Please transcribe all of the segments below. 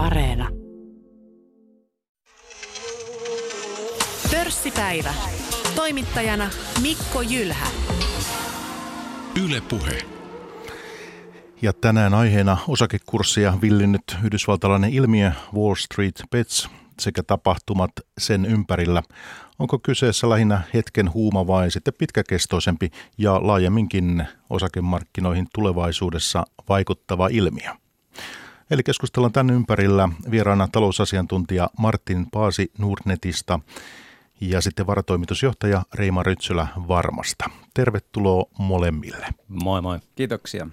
Areena. Pörssipäivä. Toimittajana Mikko Jylhä. Yle Puhe. Ja tänään aiheena osakekurssia villinnyt yhdysvaltalainen ilmiö Wall Street Bets sekä tapahtumat sen ympärillä. Onko kyseessä lähinnä hetken huuma vai sitten pitkäkestoisempi ja laajemminkin osakemarkkinoihin tulevaisuudessa vaikuttava ilmiö? Eli keskustellaan tämän ympärillä vieraana talousasiantuntija Martin Paasi Nordnetista ja sitten varatoimitusjohtaja Reima Rytsylä Varmasta. Tervetuloa molemmille. Moi moi. Kiitoksia.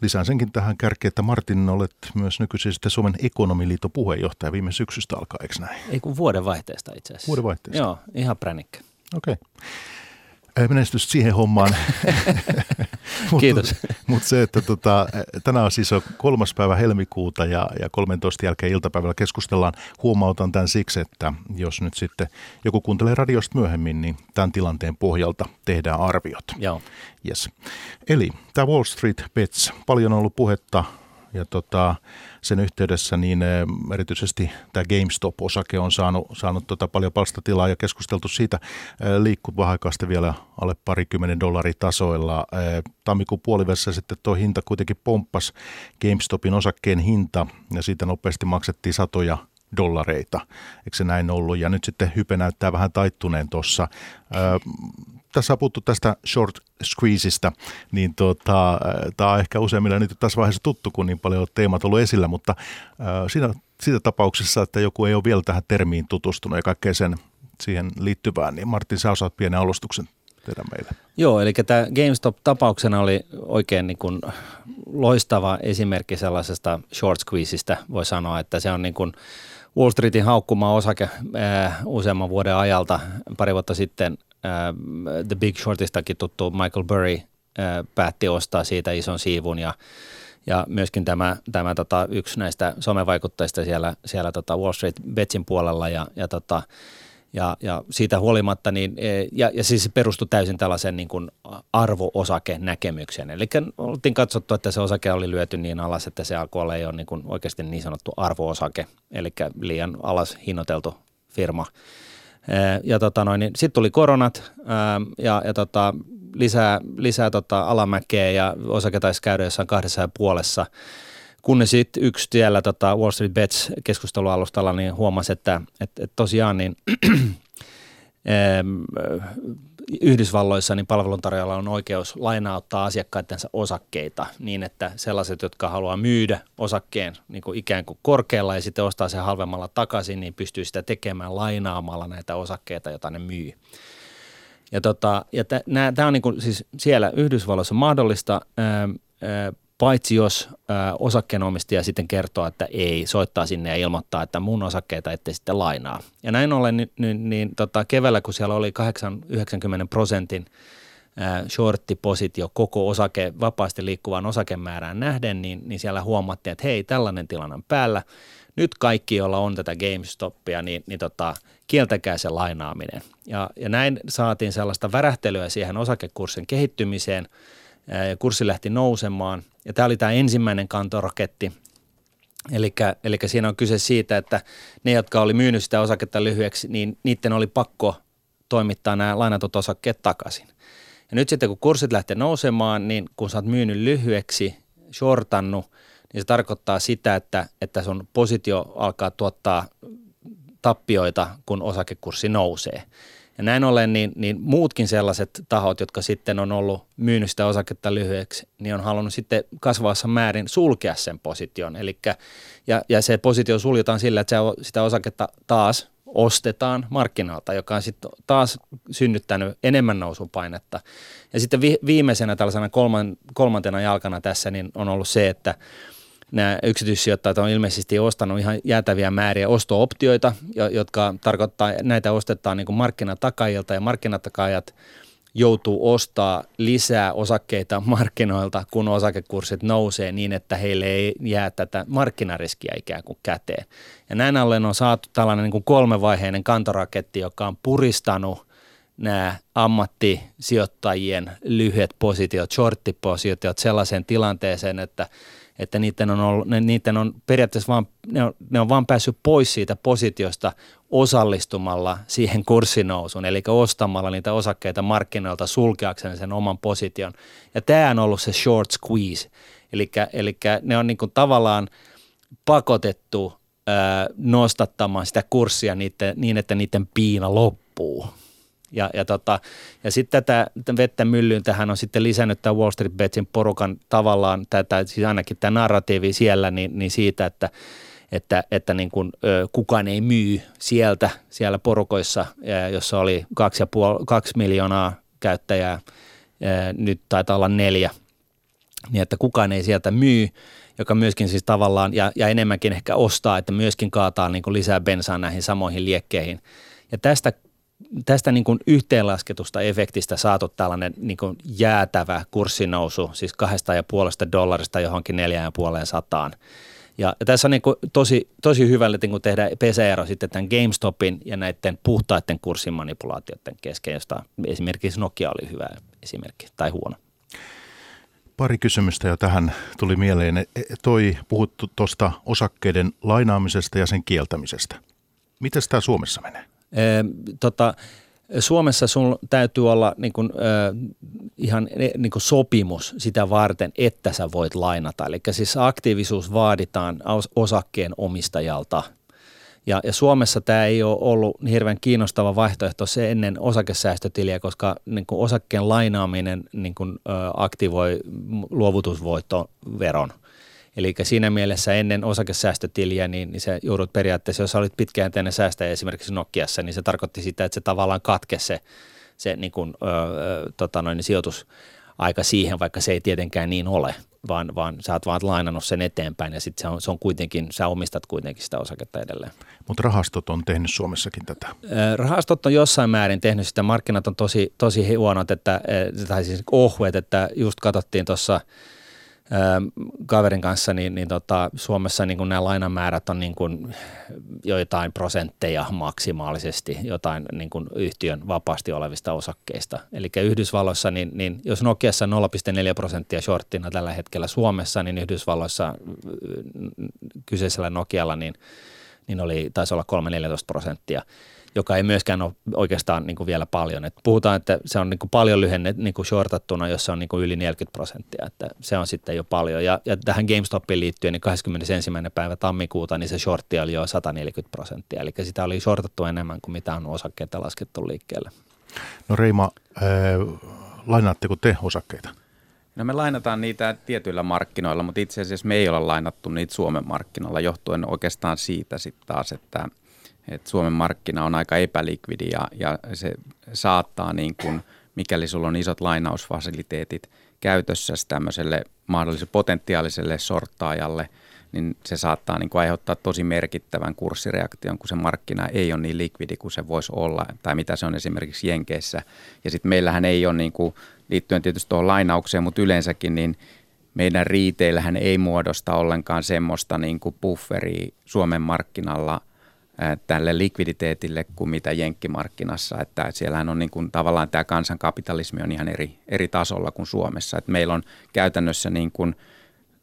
Lisään senkin tähän kärkeen, että Martin olet myös nykyisin sitten Suomen ekonomiliiton puheenjohtaja viime syksystä alkaa, eikö näin? Ei kun vuoden vaihteesta itse asiassa. Vuoden vaihteesta? Joo, ihan pränikkä. Okei. Okay. Menestystä siihen hommaan. Kiitos. mutta, mutta se, että tota, tänään on siis on kolmas päivä helmikuuta ja, ja 13 jälkeen iltapäivällä keskustellaan. Huomautan tämän siksi, että jos nyt sitten joku kuuntelee radiosta myöhemmin, niin tämän tilanteen pohjalta tehdään arviot. Joo. Yes. Eli tämä Wall Street Bets, paljon on ollut puhetta ja tota, sen yhteydessä niin eh, erityisesti tämä GameStop-osake on saanut, saanut tota paljon palstatilaa ja keskusteltu siitä eh, liikkuu vähän vielä alle parikymmenen dollarin tasoilla. Eh, tammikuun puolivälissä sitten tuo hinta kuitenkin pomppasi GameStopin osakkeen hinta ja siitä nopeasti maksettiin satoja dollareita. Eikö se näin ollut? Ja nyt sitten hype näyttää vähän taittuneen tuossa tässä on puhuttu tästä short squeezeista, niin tota, tämä on ehkä useimmilla nyt tässä vaiheessa tuttu, kun niin paljon on teemat ollut esillä, mutta äh, siinä, siitä tapauksessa, että joku ei ole vielä tähän termiin tutustunut ja kaikkeen sen siihen liittyvään, niin Martin, sä osaat pienen alustuksen tehdä meille. Joo, eli tämä GameStop-tapauksena oli oikein niin kuin loistava esimerkki sellaisesta short squeezeista, voi sanoa, että se on niin kuin Wall Streetin haukkuma osake äh, useamman vuoden ajalta. Pari vuotta sitten äh, The Big Shortistakin tuttu Michael Burry äh, päätti ostaa siitä ison siivun ja ja myöskin tämä, tämä tota, yksi näistä somevaikuttajista siellä, siellä tota Wall Street Betsin puolella ja, ja, tota, ja, ja siitä huolimatta, niin, e, ja, ja siis se perustui täysin tällaisen niin kuin arvo-osake näkemykseen. Eli oltiin katsottu, että se osake oli lyöty niin alas, että se alkoi olla jo niin kuin oikeasti niin sanottu arvo-osake, eli liian alas hinnoiteltu firma. Ja tota noin, niin sitten tuli koronat ja, ja tota, lisää, lisää tota alamäkeä ja osake taisi käydä jossain kahdessa ja puolessa. Kunnes sitten yksi tiellä tota Wall Street Bets keskustelualustalla niin huomasi, että, että, että tosiaan niin Yhdysvalloissa niin palveluntarjoajalla on oikeus lainauttaa asiakkaitensa osakkeita niin, että sellaiset, jotka haluaa myydä osakkeen niin kuin ikään kuin korkealla ja sitten ostaa sen halvemmalla takaisin, niin pystyy sitä tekemään lainaamalla näitä osakkeita, joita ne myy. Ja, tota, ja tämä on niin kuin, siis siellä Yhdysvalloissa mahdollista. Ää, ää, paitsi jos ö, osakkeenomistaja sitten kertoo, että ei, soittaa sinne ja ilmoittaa, että mun osakkeita ette sitten lainaa. Ja näin ollen niin, niin, niin tota, keväällä, kun siellä oli 8-90 prosentin shorttipositio koko osake, vapaasti liikkuvaan osakemäärään nähden, niin, niin siellä huomattiin, että hei, tällainen tilanne on päällä. Nyt kaikki, joilla on tätä GameStopia, niin, niin tota, kieltäkää se lainaaminen. Ja, ja näin saatiin sellaista värähtelyä siihen osakekurssin kehittymiseen – ja kurssi lähti nousemaan. Ja tämä oli tämä ensimmäinen kantoraketti. Eli siinä on kyse siitä, että ne, jotka oli myynyt sitä osaketta lyhyeksi, niin niiden oli pakko toimittaa nämä lainatut osakkeet takaisin. Ja nyt sitten kun kurssit lähtee nousemaan, niin kun sä oot myynyt lyhyeksi, shortannut, niin se tarkoittaa sitä, että, että sun positio alkaa tuottaa tappioita, kun osakekurssi nousee. Ja näin ollen niin, niin muutkin sellaiset tahot, jotka sitten on ollut myynyt sitä osaketta lyhyeksi, niin on halunnut sitten kasvavassa määrin sulkea sen position. Elikkä, ja, ja se positio suljetaan sillä, että sitä osaketta taas ostetaan markkinoilta, joka on sitten taas synnyttänyt enemmän nousupainetta. Ja sitten vi, viimeisenä tällaisena kolman, kolmantena jalkana tässä niin on ollut se, että – nämä yksityissijoittajat on ilmeisesti ostanut ihan jäätäviä määriä ostooptioita, jotka tarkoittaa, näitä ostetaan niin kuin markkinatakajilta ja markkinatakaajat joutuu ostaa lisää osakkeita markkinoilta, kun osakekurssit nousee niin, että heille ei jää tätä markkinariskiä ikään kuin käteen. Ja näin ollen on saatu tällainen niin kolmevaiheinen kantoraketti, joka on puristanut nämä ammattisijoittajien lyhyet positiot, shorttipositiot sellaiseen tilanteeseen, että että niiden on, ollut, ne, niiden on periaatteessa vaan, ne on, ne on vaan päässyt pois siitä positiosta osallistumalla siihen kurssinousuun, eli ostamalla niitä osakkeita markkinoilta sulkeakseen sen oman position. Ja tämä on ollut se short squeeze, eli ne on niin tavallaan pakotettu ää, nostattamaan sitä kurssia niiden, niin, että niiden piina loppuu. Ja, ja, tota, ja sitten tätä vettä myllyyn tähän on sitten lisännyt tämä Wall Street Betsin porukan tavallaan, tätä, siis ainakin tämä narratiivi siellä, niin, niin siitä, että että, että niin kuin, ö, kukaan ei myy sieltä, siellä porukoissa, jossa oli kaksi, ja puol, kaksi miljoonaa käyttäjää, nyt taitaa olla neljä, niin että kukaan ei sieltä myy, joka myöskin siis tavallaan, ja, ja enemmänkin ehkä ostaa, että myöskin kaataa niin kuin lisää bensaa näihin samoihin liekkeihin. Ja tästä tästä niin kuin yhteenlasketusta efektistä saatu tällainen niin kuin jäätävä kurssinousu, siis kahdesta ja puolesta dollarista johonkin neljään ja puoleen sataan. Ja tässä on niin kuin tosi, tosi hyvä niin kuin tehdä pesäero sitten tämän GameStopin ja näiden puhtaiden kurssimanipulaatioiden kesken, josta esimerkiksi Nokia oli hyvä esimerkki tai huono. Pari kysymystä jo tähän tuli mieleen. E, toi puhuttu tuosta osakkeiden lainaamisesta ja sen kieltämisestä. Miten tämä Suomessa menee? Tota, Suomessa sun täytyy olla niin kuin, äh, ihan niin kuin sopimus sitä varten, että sä voit lainata. Eli siis aktiivisuus vaaditaan osakkeen omistajalta. Ja, ja Suomessa tämä ei ole ollut hirveän kiinnostava vaihtoehto se ennen osakesäästötiliä, koska niin osakkeen lainaaminen niin kuin, äh, aktivoi luovutusvoittoveron – Eli siinä mielessä ennen osakesäästötiliä, niin, niin se joudut periaatteessa, jos olit pitkäjänteinen säästäjä esimerkiksi Nokiassa, niin se tarkoitti sitä, että se tavallaan katke se, se niin kuin, ö, tota noin, sijoitus aika siihen, vaikka se ei tietenkään niin ole, vaan, vaan sä oot vaan lainannut sen eteenpäin ja sitten se on, se on kuitenkin, sä omistat kuitenkin sitä osaketta edelleen. Mutta rahastot on tehnyt Suomessakin tätä. Rahastot on jossain määrin tehnyt sitä. Markkinat on tosi, tosi huonot, että, tai siis ohuet, että just katsottiin tuossa – kaverin kanssa, niin, niin tota, Suomessa niin nämä lainamäärät on niin kuin joitain prosentteja maksimaalisesti jotain niin kuin yhtiön vapaasti olevista osakkeista. Eli Yhdysvalloissa, niin, niin jos Nokiassa 0,4 prosenttia shorttina tällä hetkellä Suomessa, niin Yhdysvalloissa kyseisellä Nokialla niin, niin oli, taisi olla 3-14 prosenttia joka ei myöskään ole oikeastaan niin kuin vielä paljon. Et puhutaan, että se on niin kuin paljon lyhenne niin kuin shortattuna, jos se on niin kuin yli 40 prosenttia, että se on sitten jo paljon. Ja, ja tähän GameStopiin liittyen, niin 21. päivä tammikuuta, niin se shortti oli jo 140 prosenttia, eli sitä oli shortattu enemmän kuin mitä on osakkeita laskettu liikkeelle. No Reima, äh, lainaatteko te osakkeita? No me lainataan niitä tietyillä markkinoilla, mutta itse asiassa me ei olla lainattu niitä Suomen markkinoilla johtuen oikeastaan siitä sitten taas, että – että Suomen markkina on aika epälikvidi ja, ja se saattaa niin kuin, mikäli sulla on isot lainausfasiliteetit käytössä tämmöiselle mahdolliselle potentiaaliselle sorttaajalle, niin se saattaa niin kuin aiheuttaa tosi merkittävän kurssireaktion, kun se markkina ei ole niin likvidi kuin se voisi olla, tai mitä se on esimerkiksi Jenkeissä. Ja sitten meillähän ei ole, niin kuin, liittyen tietysti tuohon lainaukseen, mutta yleensäkin, niin meidän riiteillähän ei muodosta ollenkaan semmoista niin kuin bufferia Suomen markkinalla – tälle likviditeetille kuin mitä jenkkimarkkinassa, että siellähän on niin kuin, tavallaan tämä kansankapitalismi on ihan eri, eri tasolla kuin Suomessa, että meillä on käytännössä niin kuin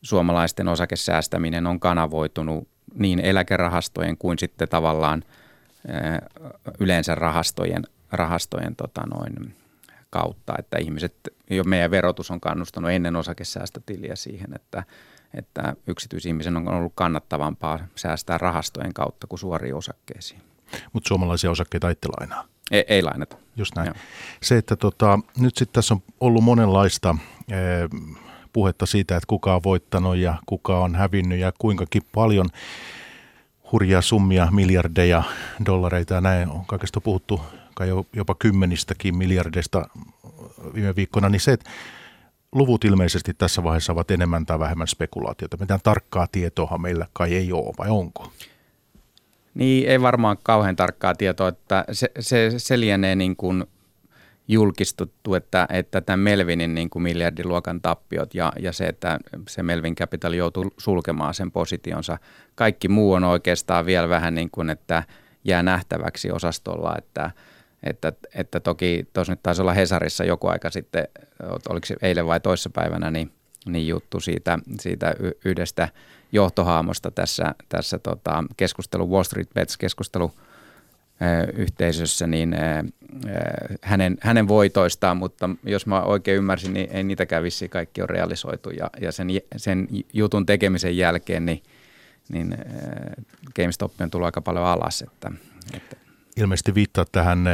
suomalaisten osakesäästäminen on kanavoitunut niin eläkerahastojen kuin sitten tavallaan yleensä rahastojen, rahastojen tota noin, kautta, että ihmiset, jo meidän verotus on kannustanut ennen osakesäästötiliä siihen, että että yksityisihmisen on ollut kannattavampaa säästää rahastojen kautta kuin suoriin osakkeisiin. Mutta suomalaisia osakkeita ette lainaa? Ei, ei lainata. Just näin. Joo. Se, että tota, nyt sitten tässä on ollut monenlaista e, puhetta siitä, että kuka on voittanut ja kuka on hävinnyt ja kuinkakin paljon hurjia summia, miljardeja, dollareita ja näin on kaikesta puhuttu kai jopa kymmenistäkin miljardeista viime viikkoina, niin se, että luvut ilmeisesti tässä vaiheessa ovat enemmän tai vähemmän spekulaatiota. Mitään tarkkaa tietoa meillä kai ei ole, vai onko? Niin, ei varmaan kauhean tarkkaa tietoa, että se, se, se lienee niin kuin julkistuttu, että, että tämän Melvinin niin kuin miljardiluokan tappiot ja, ja se, että se Melvin Capital joutuu sulkemaan sen positionsa. Kaikki muu on oikeastaan vielä vähän niin kuin, että jää nähtäväksi osastolla, että – että, että toki tuossa nyt taisi olla Hesarissa joku aika sitten, oliko se eilen vai toissapäivänä, niin niin juttu siitä, siitä yhdestä johtohaamosta tässä, tässä tota, keskustelu Wall Street Bets keskustelu yhteisössä, niin hänen, hänen voitoistaan, mutta jos mä oikein ymmärsin, niin ei niitäkään vissiin kaikki on realisoitu ja, ja sen, sen jutun tekemisen jälkeen niin, niin GameStop on tullut aika paljon alas. Että, että. Ilmeisesti viittaa tähän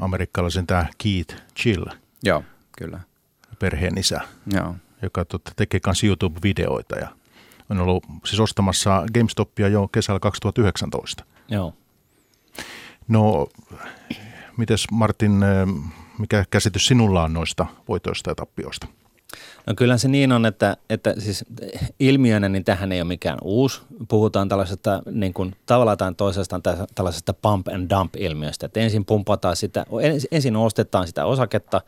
amerikkalaisen tämä Keith Chill. Joo, kyllä. Perheen isä, Joo. joka totta, tekee myös YouTube-videoita ja on ollut siis ostamassa GameStopia jo kesällä 2019. Joo. No, mites Martin, mikä käsitys sinulla on noista voitoista ja tappioista? No kyllä se niin on, että, että siis ilmiönä niin tähän ei ole mikään uusi. Puhutaan tällaisesta niin kuin, tavallaan toisestaan tällaisesta pump and dump ilmiöstä, että ensin pumpataan sitä, ensin ostetaan sitä osaketta,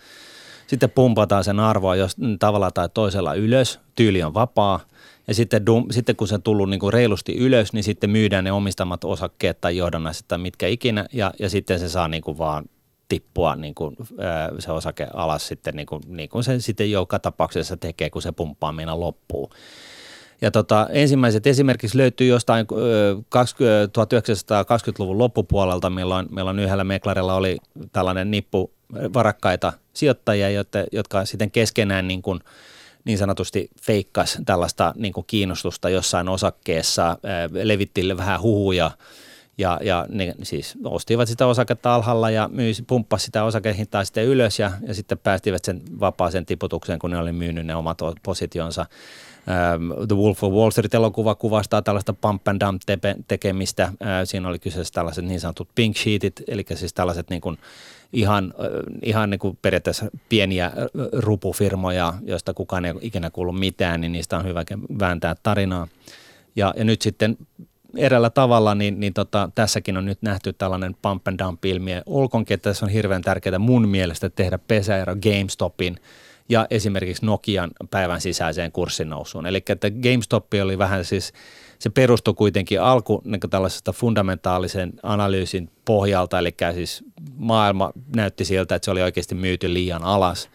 sitten pumpataan sen arvoa jos tavalla tai toisella ylös, tyyli on vapaa – ja sitten, dum, sitten kun se on tullut niin kuin reilusti ylös, niin sitten myydään ne omistamat osakkeet tai johdannaiset tai mitkä ikinä, ja, ja sitten se saa niin kuin vaan tippua niin kuin, se osake alas sitten niin kuin, niin kuin se sitten joka tapauksessa tekee, kun se pumppaaminen loppuu. Ja tota, ensimmäiset esimerkiksi löytyy jostain 1920-luvun loppupuolelta, milloin, milloin yhdellä meklarilla oli tällainen nippu varakkaita sijoittajia, jotka, jotka sitten keskenään niin kuin – niin sanotusti feikkas tällaista niin kuin kiinnostusta jossain osakkeessa, levitti vähän huhuja ja, ja ne siis ostivat sitä osaketta alhaalla ja myisi, pumppasi sitä osakehintaa sitten ylös ja, ja sitten päästivät sen vapaaseen tiputukseen, kun ne oli myynyt ne omat positionsa. The Wolf of Wall Street-elokuva kuvastaa tällaista pump and dump tekemistä. Siinä oli kyseessä tällaiset niin sanotut pink sheetit, eli siis tällaiset niin kuin ihan, ihan niin kuin periaatteessa pieniä rupufirmoja, joista kukaan ei ikinä kuullut mitään, niin niistä on hyvä vääntää tarinaa. Ja, ja nyt sitten eräällä tavalla, niin, niin tota, tässäkin on nyt nähty tällainen pump and dump ilmiö. Olkoonkin, että tässä on hirveän tärkeää mun mielestä tehdä pesäero GameStopin ja esimerkiksi Nokian päivän sisäiseen kurssinousuun. Eli että GameStop oli vähän siis – se perustui kuitenkin alku niin tällaisesta fundamentaalisen analyysin pohjalta, eli siis maailma näytti siltä, että se oli oikeasti myyty liian alas.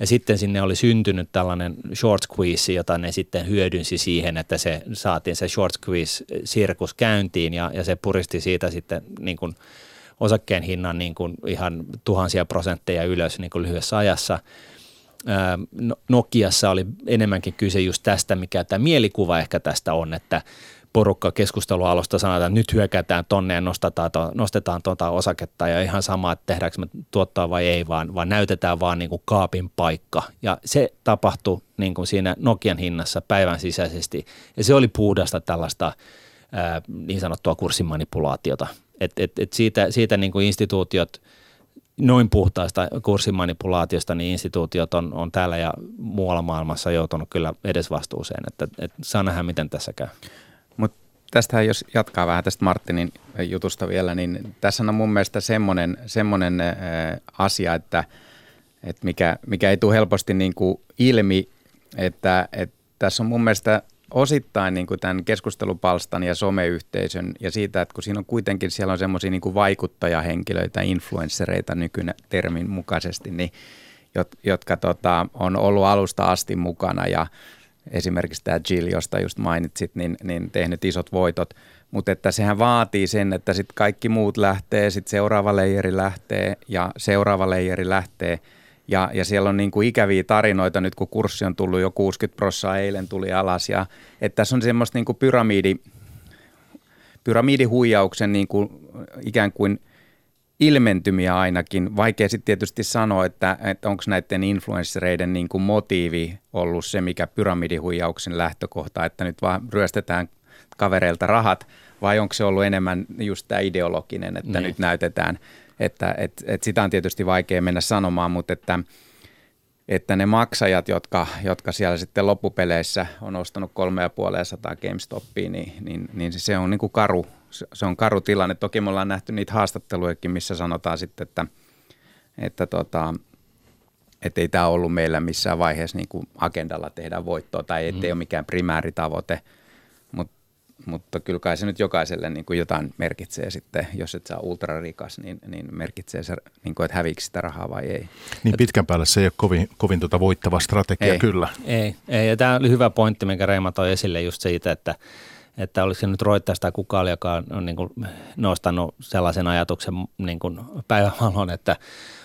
Ja sitten sinne oli syntynyt tällainen short squeeze, jota ne sitten hyödynsi siihen, että se saatiin se short squeeze-sirkus käyntiin ja, ja se puristi siitä sitten niin kuin osakkeen hinnan niin kuin ihan tuhansia prosentteja ylös niin kuin lyhyessä ajassa – No, Nokiassa oli enemmänkin kyse just tästä, mikä tämä mielikuva ehkä tästä on, että porukka keskustelualosta sanotaan, että nyt hyökätään tonne ja nostetaan, to, nostetaan tuota osaketta ja ihan sama, että tehdäänkö me tuottaa vai ei, vaan, vaan näytetään vaan niin kuin kaapin paikka. Ja se tapahtui niin kuin siinä Nokian hinnassa päivän sisäisesti ja se oli puhdasta tällaista ää, niin sanottua kurssimanipulaatiota. Et, et, et siitä, siitä niin kuin instituutiot – noin puhtaasta kurssimanipulaatiosta, niin instituutiot on, on täällä ja muualla maailmassa joutunut kyllä edesvastuuseen, että, että saa nähdä, miten tässä käy. Tästähän jos jatkaa vähän tästä Martinin jutusta vielä, niin tässä on mun mielestä semmoinen, semmoinen asia, että, että mikä, mikä ei tule helposti niin kuin ilmi, että, että tässä on mun mielestä osittain niin kuin tämän keskustelupalstan ja someyhteisön ja siitä, että kun siinä on kuitenkin siellä on semmoisia niin vaikuttajahenkilöitä, influenssereita nykyinen termin mukaisesti, niin, jotka tota, on ollut alusta asti mukana ja esimerkiksi tämä Jill, josta just mainitsit, niin, niin tehnyt isot voitot, mutta että sehän vaatii sen, että sitten kaikki muut lähtee, sitten seuraava leijeri lähtee ja seuraava leijeri lähtee – ja, ja siellä on niin kuin ikäviä tarinoita nyt, kun kurssi on tullut jo 60 prossaa, eilen tuli alas. Ja, että tässä on semmoista niin kuin pyramidi, pyramidihuijauksen niin kuin ikään kuin ilmentymiä ainakin. Vaikea sitten tietysti sanoa, että, että onko näiden influenssereiden niin kuin motiivi ollut se, mikä pyramidihuijauksen lähtökohta, että nyt vaan ryöstetään kavereilta rahat, vai onko se ollut enemmän just tämä ideologinen, että niin. nyt näytetään – että et, et sitä on tietysti vaikea mennä sanomaan, mutta että, että ne maksajat, jotka, jotka siellä sitten loppupeleissä on ostanut 3500 GameStopia, niin, niin, niin se on niin kuin karu, se on karu tilanne. Toki me ollaan nähty niitä haastattelujakin, missä sanotaan sitten, että, että tota, että ei tämä ollut meillä missään vaiheessa niin kuin agendalla tehdä voittoa tai ettei mm. ole mikään primääritavoite. Mutta mutta kyllä kai se nyt jokaiselle niin kuin jotain merkitsee sitten, jos et saa ultrarikas, niin, niin merkitsee se, niin kuin, että häviikö sitä rahaa vai ei. Niin pitkän päälle se ei ole kovin, kovin tuota voittava strategia ei, kyllä. Ei, ei. ja tämä oli hyvä pointti, minkä Reima toi esille just siitä, että, että olisi se nyt Reuters tai kukaan, joka on, niin kuin nostanut sellaisen ajatuksen niin kuin päivävalon, että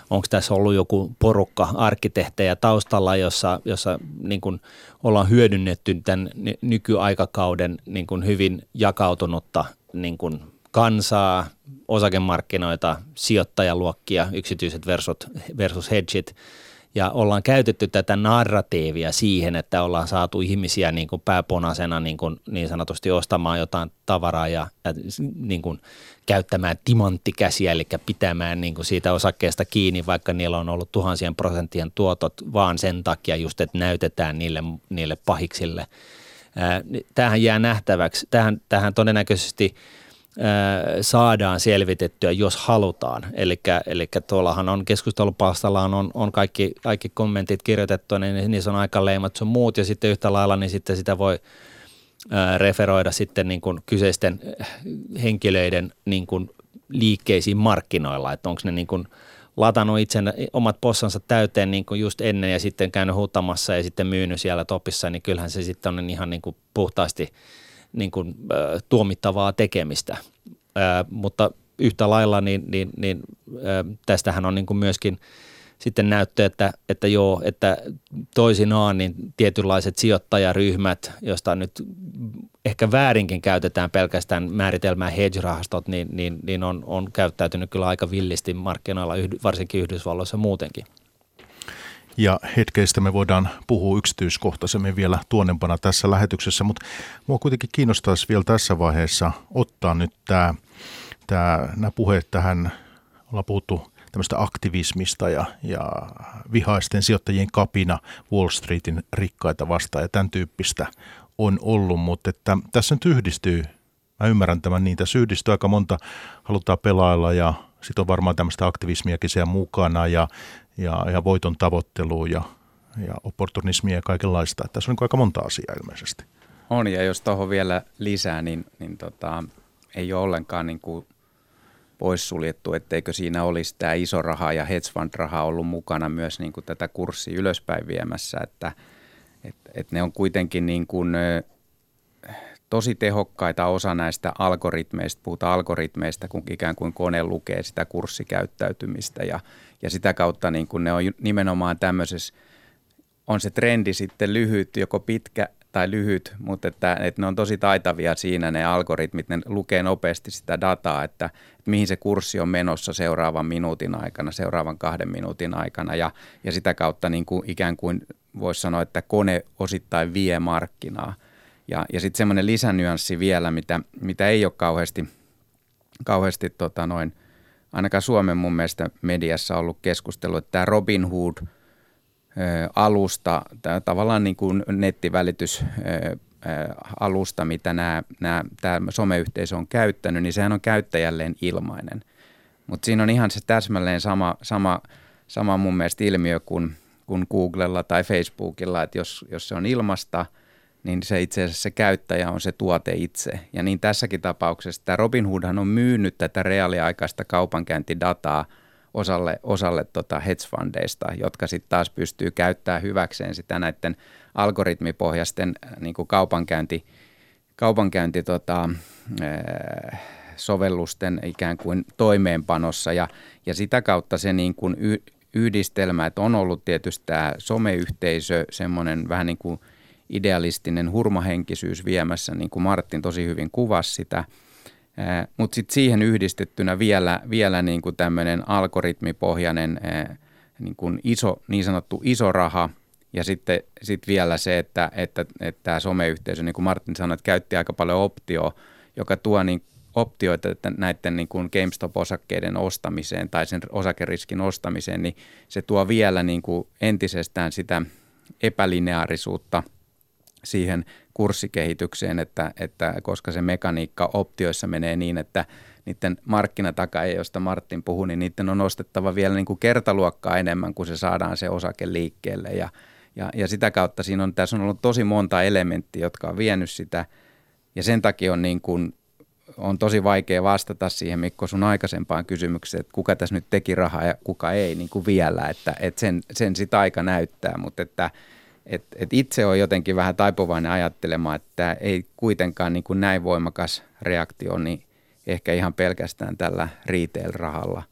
onko tässä ollut joku porukka arkkitehtejä taustalla, jossa, jossa niin kuin ollaan hyödynnetty tämän nykyaikakauden niin kuin hyvin jakautunutta niin kuin kansaa, osakemarkkinoita, sijoittajaluokkia, yksityiset versus, versus hedgit – ja ollaan käytetty tätä narratiivia siihen, että ollaan saatu ihmisiä niin kuin pääponasena niin, kuin niin sanotusti ostamaan jotain tavaraa ja, ja niin kuin käyttämään timanttikäsiä, eli pitämään niin kuin siitä osakkeesta kiinni, vaikka niillä on ollut tuhansien prosenttien tuotot, vaan sen takia just, että näytetään niille, niille pahiksille. Tähän jää nähtäväksi. Tähän, tähän todennäköisesti – saadaan selvitettyä, jos halutaan. Eli tuollahan on keskustelupalstallaan on, on kaikki, kaikki kommentit kirjoitettu, niin niissä on aika leimat sun muut ja sitten yhtä lailla, niin sitten sitä voi referoida sitten niin kuin kyseisten henkilöiden niin kuin liikkeisiin markkinoilla, että onko ne niin kuin latannut itse omat possansa täyteen niin kuin just ennen ja sitten käynyt huutamassa ja sitten myynyt siellä topissa, niin kyllähän se sitten on ihan niin kuin puhtaasti – niin kuin, äh, tuomittavaa tekemistä. Äh, mutta yhtä lailla niin, niin, niin äh, tästähän on niin kuin myöskin sitten näyttö, että, että joo, että toisinaan niin tietynlaiset sijoittajaryhmät, joista nyt ehkä väärinkin käytetään pelkästään määritelmää hedge-rahastot, niin, niin, niin on, on käyttäytynyt kyllä aika villisti markkinoilla, varsinkin Yhdysvalloissa muutenkin ja hetkeistä me voidaan puhua yksityiskohtaisemmin vielä tuonnempana tässä lähetyksessä, mutta mua kuitenkin kiinnostaisi vielä tässä vaiheessa ottaa nyt tämä, tämä, nämä puheet tähän, ollaan puhuttu tämmöistä aktivismista ja, ja vihaisten sijoittajien kapina Wall Streetin rikkaita vastaan ja tämän tyyppistä on ollut, mutta että tässä nyt yhdistyy, mä ymmärrän tämän niin, tässä yhdistyy aika monta, halutaan pelailla ja sitten on varmaan tämmöistä aktivismiakin siellä mukana ja, ja, ja voiton tavoittelua ja, ja opportunismia ja kaikenlaista. Että tässä on niin aika monta asiaa ilmeisesti. On ja jos tuohon vielä lisää, niin, niin tota, ei ole ollenkaan niin kuin poissuljettu, etteikö siinä olisi tämä iso raha ja hedge fund raha ollut mukana myös niin kuin tätä kurssia ylöspäin viemässä, että et, et ne on kuitenkin niin kuin, tosi tehokkaita osa näistä algoritmeista, puhutaan algoritmeista, kun ikään kuin kone lukee sitä kurssikäyttäytymistä ja, ja sitä kautta niin kuin ne on nimenomaan tämmöisessä, on se trendi sitten lyhyt, joko pitkä tai lyhyt, mutta että, että ne on tosi taitavia siinä ne algoritmit, ne lukee nopeasti sitä dataa, että, että mihin se kurssi on menossa seuraavan minuutin aikana, seuraavan kahden minuutin aikana ja, ja sitä kautta niin kuin ikään kuin voisi sanoa, että kone osittain vie markkinaa – ja, ja sitten semmoinen lisänyanssi vielä, mitä, mitä ei ole kauheasti, kauheasti tota noin, ainakaan Suomen mun mielestä mediassa ollut keskustelu, että tämä Robin Hood alusta, tämä tavallaan niin kuin nettivälitys alusta, mitä nämä, nämä, tämä someyhteisö on käyttänyt, niin sehän on käyttäjälleen ilmainen. Mutta siinä on ihan se täsmälleen sama, sama, sama mun mielestä ilmiö kuin, kuin Googlella tai Facebookilla, että jos, jos se on ilmasta – niin se itse asiassa se käyttäjä on se tuote itse. Ja niin tässäkin tapauksessa tämä Robinhoodhan on myynyt tätä reaaliaikaista kaupankäyntidataa osalle, osalle tota hedgefundeista, jotka sitten taas pystyy käyttämään hyväkseen sitä näiden algoritmipohjaisten äh, niin kuin kaupankäynti, kaupankäynti tota, äh, sovellusten ikään kuin toimeenpanossa ja, ja sitä kautta se niin kuin yhdistelmä, että on ollut tietysti tämä someyhteisö, semmoinen vähän niin kuin – idealistinen hurmahenkisyys viemässä, niin kuin Martin tosi hyvin kuvasi sitä. Mutta sitten siihen yhdistettynä vielä, vielä niin kuin tämmöinen algoritmipohjainen niin, kuin iso, niin sanottu iso raha ja sitten sit vielä se, että, että, että tämä someyhteisö, niin kuin Martin sanoi, että käytti aika paljon optio, joka tuo niin optioita että näiden niin kuin GameStop-osakkeiden ostamiseen tai sen osakeriskin ostamiseen, niin se tuo vielä niin kuin entisestään sitä epälineaarisuutta – siihen kurssikehitykseen, että, että koska se mekaniikka optioissa menee niin, että niiden markkinatakaajia, josta Martin puhui, niin niiden on nostettava vielä niin kuin kertaluokkaa enemmän, kuin se saadaan se osake liikkeelle. Ja, ja, ja sitä kautta siinä on, tässä on ollut tosi monta elementtiä, jotka on vienyt sitä Ja sen takia on, niin kuin, on tosi vaikea vastata siihen Mikko sun aikaisempaan kysymykseen, että kuka tässä nyt teki rahaa ja kuka ei niin kuin vielä, että, että sen, sen sitä aika näyttää, mutta että et, et itse on jotenkin vähän taipuvainen ajattelemaan, että ei kuitenkaan niin kuin näin voimakas reaktio, niin ehkä ihan pelkästään tällä retail-rahalla,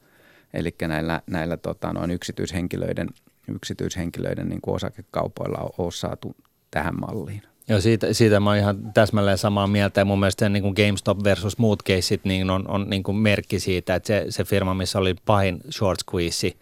eli näillä, näillä tota, noin yksityishenkilöiden, yksityishenkilöiden niin kuin osakekaupoilla on saatu tähän malliin. Joo, siitä, siitä mä oon ihan täsmälleen samaa mieltä ja mun mielestä niin kuin GameStop versus muut caset niin on, on niin kuin merkki siitä, että se, se firma, missä oli pahin short squeeze,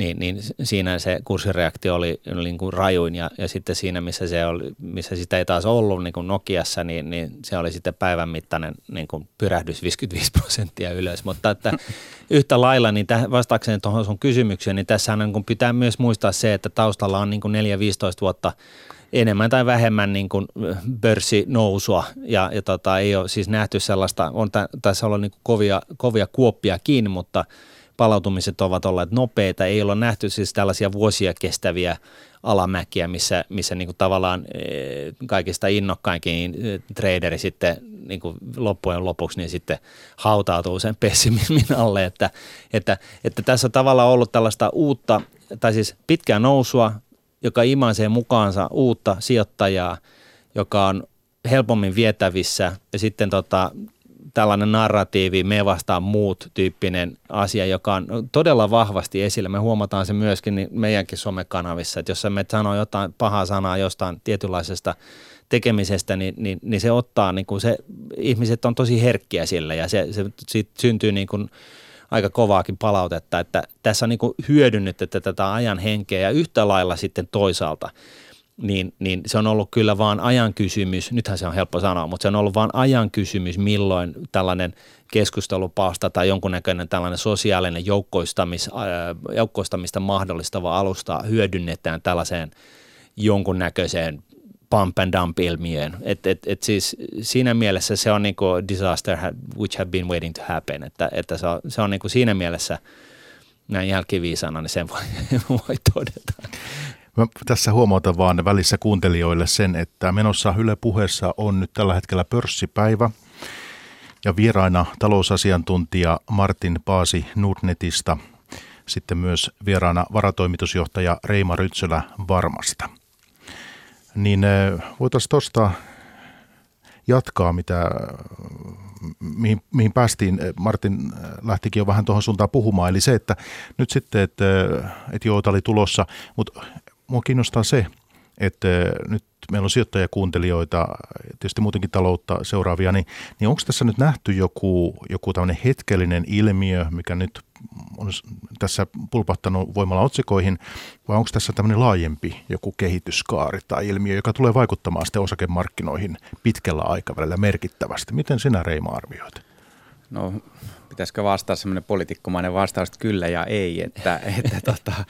niin, niin siinä se kurssireaktio oli, oli niin kuin rajuin ja, ja sitten siinä, missä, se oli, missä sitä ei taas ollut niin kuin Nokiassa, niin, niin se oli sitten päivän mittainen niin kuin pyrähdys 55 prosenttia ylös. Mutta että yhtä lailla, niin täh, vastaakseni tuohon sun kysymykseen, niin tässä niin kuin pitää myös muistaa se, että taustalla on niin kuin 4-15 vuotta enemmän tai vähemmän niin kuin pörssinousua ja, ja tota, ei ole siis nähty sellaista, on tässä ollut niin kuin kovia, kovia kuoppia kiinni, mutta – palautumiset ovat olleet nopeita. Ei ole nähty siis tällaisia vuosia kestäviä alamäkiä, missä, missä niin kuin tavallaan eh, kaikista innokkainkin eh, traderi sitten niin kuin loppujen lopuksi niin sitten hautautuu sen pessimismin alle, että, että, että tässä on tavallaan ollut tällaista uutta, tai siis pitkää nousua, joka imaisee mukaansa uutta sijoittajaa, joka on helpommin vietävissä ja sitten tota, tällainen narratiivi, me vastaan muut tyyppinen asia, joka on todella vahvasti esillä. Me huomataan se myöskin niin meidänkin somekanavissa, että jos me sanoo jotain pahaa sanaa jostain tietynlaisesta tekemisestä, niin, niin, niin se ottaa, niin kuin se, ihmiset on tosi herkkiä sille ja se, se siitä syntyy niin kuin aika kovaakin palautetta, että tässä on niin kuin hyödynnetty tätä ajan henkeä ja yhtä lailla sitten toisaalta – niin, niin se on ollut kyllä vaan ajan kysymys, nythän se on helppo sanoa, mutta se on ollut vaan ajan kysymys, milloin tällainen keskustelupalsta tai jonkunnäköinen tällainen sosiaalinen joukkoistamis, joukkoistamista mahdollistava alusta hyödynnetään tällaiseen jonkunnäköiseen pump and dump ilmiöön. Et, et, et siis siinä mielessä se on niinku disaster which have been waiting to happen, että, että se on, se on niinku siinä mielessä näin jälkiviisana, niin sen voi, voi todeta. Mä tässä huomautan vaan välissä kuuntelijoille sen, että menossa Yle puheessa on nyt tällä hetkellä pörssipäivä ja vieraina talousasiantuntija Martin Paasi Nordnetista, sitten myös vieraana varatoimitusjohtaja Reima Rytsölä Varmasta. Niin voitaisiin tuosta jatkaa, mitä, mihin, mihin päästiin. Martin lähtikin jo vähän tuohon suuntaan puhumaan. Eli se, että nyt sitten, että, että joo, oli tulossa, mutta mua kiinnostaa se, että nyt meillä on sijoittajakuuntelijoita, tietysti muutenkin taloutta seuraavia, niin, niin onko tässä nyt nähty joku, joku tämmöinen hetkellinen ilmiö, mikä nyt on tässä pulpahtanut voimalla otsikoihin, vai onko tässä tämmöinen laajempi joku kehityskaari tai ilmiö, joka tulee vaikuttamaan sitten osakemarkkinoihin pitkällä aikavälillä merkittävästi? Miten sinä Reima arvioit? No pitäisikö vastaa semmoinen poliitikkomainen vastaus, että kyllä ja ei. Että, että tota,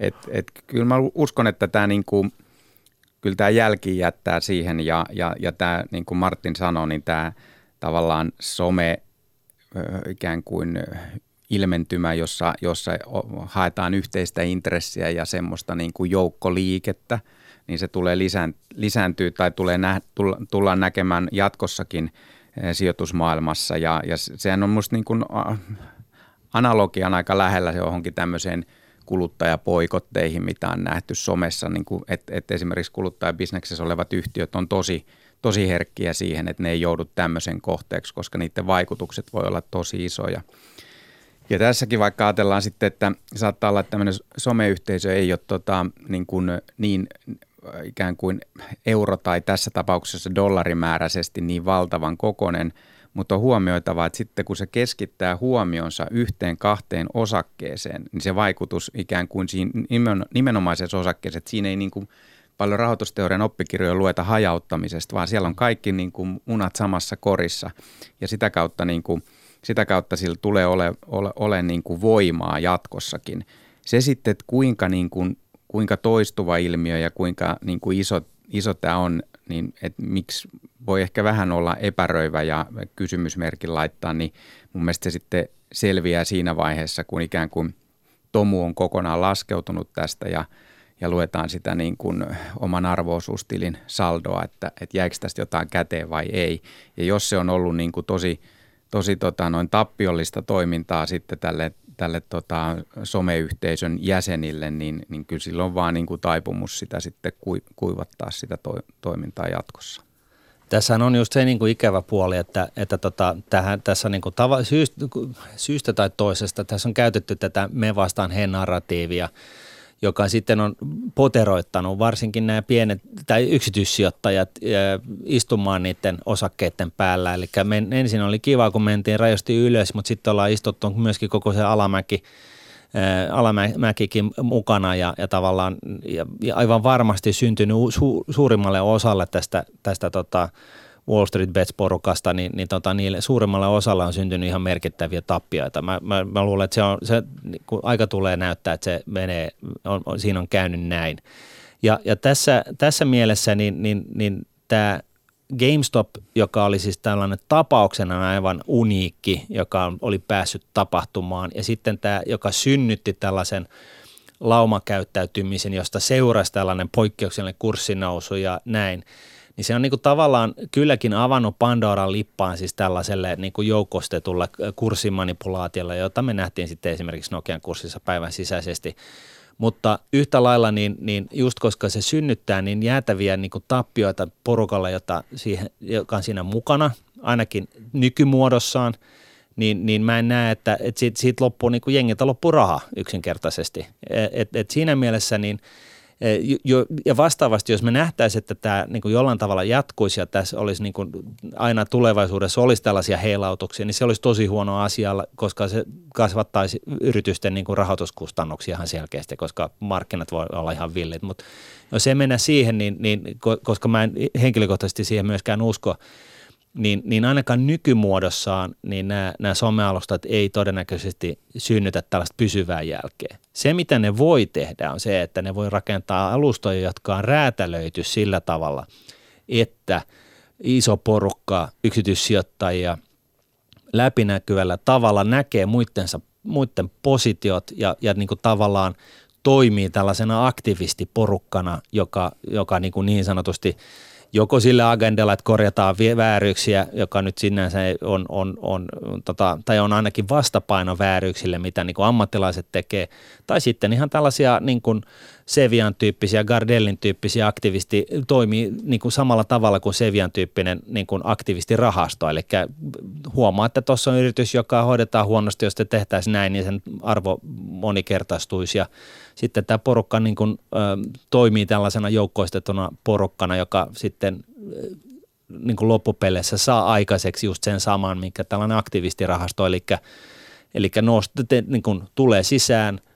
et, et, kyllä mä uskon, että tämä niinku, kyllä tämä jälki jättää siihen ja, ja, ja tämä, niin kuin Martin sanoi, niin tämä tavallaan some ikään kuin ilmentymä, jossa, jossa haetaan yhteistä intressiä ja semmoista niin kuin joukkoliikettä, niin se tulee lisään, lisääntyy tai tulee nä, tulla, tullaan näkemään jatkossakin – sijoitusmaailmassa ja, ja sehän on musta niin analogian aika lähellä se johonkin tämmöiseen kuluttajapoikotteihin, mitä on nähty somessa, niin että, että esimerkiksi kuluttajabisneksessä olevat yhtiöt on tosi, tosi herkkiä siihen, että ne ei joudu tämmöisen kohteeksi, koska niiden vaikutukset voi olla tosi isoja. Ja tässäkin vaikka ajatellaan sitten, että saattaa olla, että tämmöinen someyhteisö ei ole tota, niin, kuin niin ikään kuin euro tai tässä tapauksessa dollarimääräisesti niin valtavan kokonen, mutta on huomioitava, että sitten kun se keskittää huomionsa yhteen kahteen osakkeeseen, niin se vaikutus ikään kuin siinä nimenomaisessa osakkeessa, että siinä ei niin kuin paljon rahoitusteorian oppikirjoja lueta hajauttamisesta, vaan siellä on kaikki niin kuin munat samassa korissa ja sitä kautta, niin kuin, sitä kautta sillä tulee ole, ole, ole niin kuin voimaa jatkossakin. Se sitten, että kuinka niin kuin kuinka toistuva ilmiö ja kuinka niin kuin iso, iso tämä on, niin että miksi voi ehkä vähän olla epäröivä ja kysymysmerkin laittaa, niin mun mielestä se sitten selviää siinä vaiheessa, kun ikään kuin tomu on kokonaan laskeutunut tästä ja, ja luetaan sitä niin kuin oman arvoosuustilin saldoa, että, että jäikö tästä jotain käteen vai ei. Ja jos se on ollut niin kuin tosi, tosi tota, noin tappiollista toimintaa sitten tälle, tälle tota, someyhteisön jäsenille, niin, niin kyllä silloin vaan niin kuin taipumus sitä sitten kuivattaa sitä to, toimintaa jatkossa. Tässä on just se niin kuin ikävä puoli, että, että tota, tähän, tässä niin kuin tava, syystä, syystä tai toisesta tässä on käytetty tätä me vastaan he narratiivia, joka sitten on poteroittanut varsinkin nämä pienet tai yksityissijoittajat istumaan niiden osakkeiden päällä. Eli ensin oli kiva, kun mentiin rajosti ylös, mutta sitten ollaan istuttu myöskin koko se alamäki – alamäkikin mukana ja, ja tavallaan ja, ja aivan varmasti syntynyt su, suurimmalle osalle tästä, tästä tota Wall Street Bets-porukasta, niin, niin tota, niille suurimmalle osalle on syntynyt ihan merkittäviä tappioita. Mä, mä, mä luulen, että se on, se, kun aika tulee näyttää, että se menee, on, on, siinä on käynyt näin. Ja, ja tässä, tässä mielessä niin, niin, niin tämä GameStop, joka oli siis tällainen tapauksena aivan uniikki, joka oli päässyt tapahtumaan, ja sitten tämä, joka synnytti tällaisen laumakäyttäytymisen, josta seurasi tällainen poikkeuksellinen kurssinousu ja näin, niin se on niin kuin tavallaan kylläkin avannut Pandoran lippaan siis tällaiselle niin kuin joukostetulle kurssimanipulaatiolle, jota me nähtiin sitten esimerkiksi Nokian kurssissa päivän sisäisesti – mutta yhtä lailla, niin, niin just koska se synnyttää niin jäätäviä niin kuin tappioita porukalle, jota siihen, joka on siinä mukana, ainakin nykymuodossaan, niin, niin mä en näe, että, että siitä, siitä loppuu, niin kuin jengiltä loppuu raha yksinkertaisesti. Et, et, et siinä mielessä niin – jo, ja vastaavasti, jos me nähtäisiin, että tämä niin kuin jollain tavalla jatkuisi ja tässä olisi niin kuin aina tulevaisuudessa olisi tällaisia heilautuksia, niin se olisi tosi huono asia, koska se kasvattaisi yritysten niin kuin rahoituskustannuksia ihan selkeästi, koska markkinat voi olla ihan villit. Mutta jos ei mennä siihen, niin, niin koska mä en henkilökohtaisesti siihen myöskään usko, niin, niin ainakaan nykymuodossaan niin nämä, nämä somealustat ei todennäköisesti synnytä tällaista pysyvää jälkeä. Se, mitä ne voi tehdä, on se, että ne voi rakentaa alustoja, jotka on räätälöity sillä tavalla, että iso porukka yksityissijoittajia läpinäkyvällä tavalla näkee muittensa, muiden positiot ja, ja niin kuin tavallaan toimii tällaisena aktivistiporukkana, joka, joka niin, kuin niin sanotusti – joko sillä agendalla, että korjataan vääryyksiä, joka nyt sinänsä on, on, on, tota, tai on ainakin vastapaino vääryyksille, mitä niin kuin ammattilaiset tekee, tai sitten ihan tällaisia niin kuin Sevian tyyppisiä, Gardellin tyyppisiä aktivisti toimii niin kuin samalla tavalla kuin Sevian tyyppinen niin kuin aktivistirahasto, eli huomaa, että tuossa on yritys, joka hoidetaan huonosti, jos te tehtäisiin näin, niin sen arvo monikertaistuisi ja sitten tämä porukka niin kuin, ö, toimii tällaisena joukkoistetuna porukkana, joka sitten niin kuin loppupeleissä saa aikaiseksi just sen saman, mikä tällainen aktivistirahasto, eli, eli nostete, niin kuin tulee sisään, ö,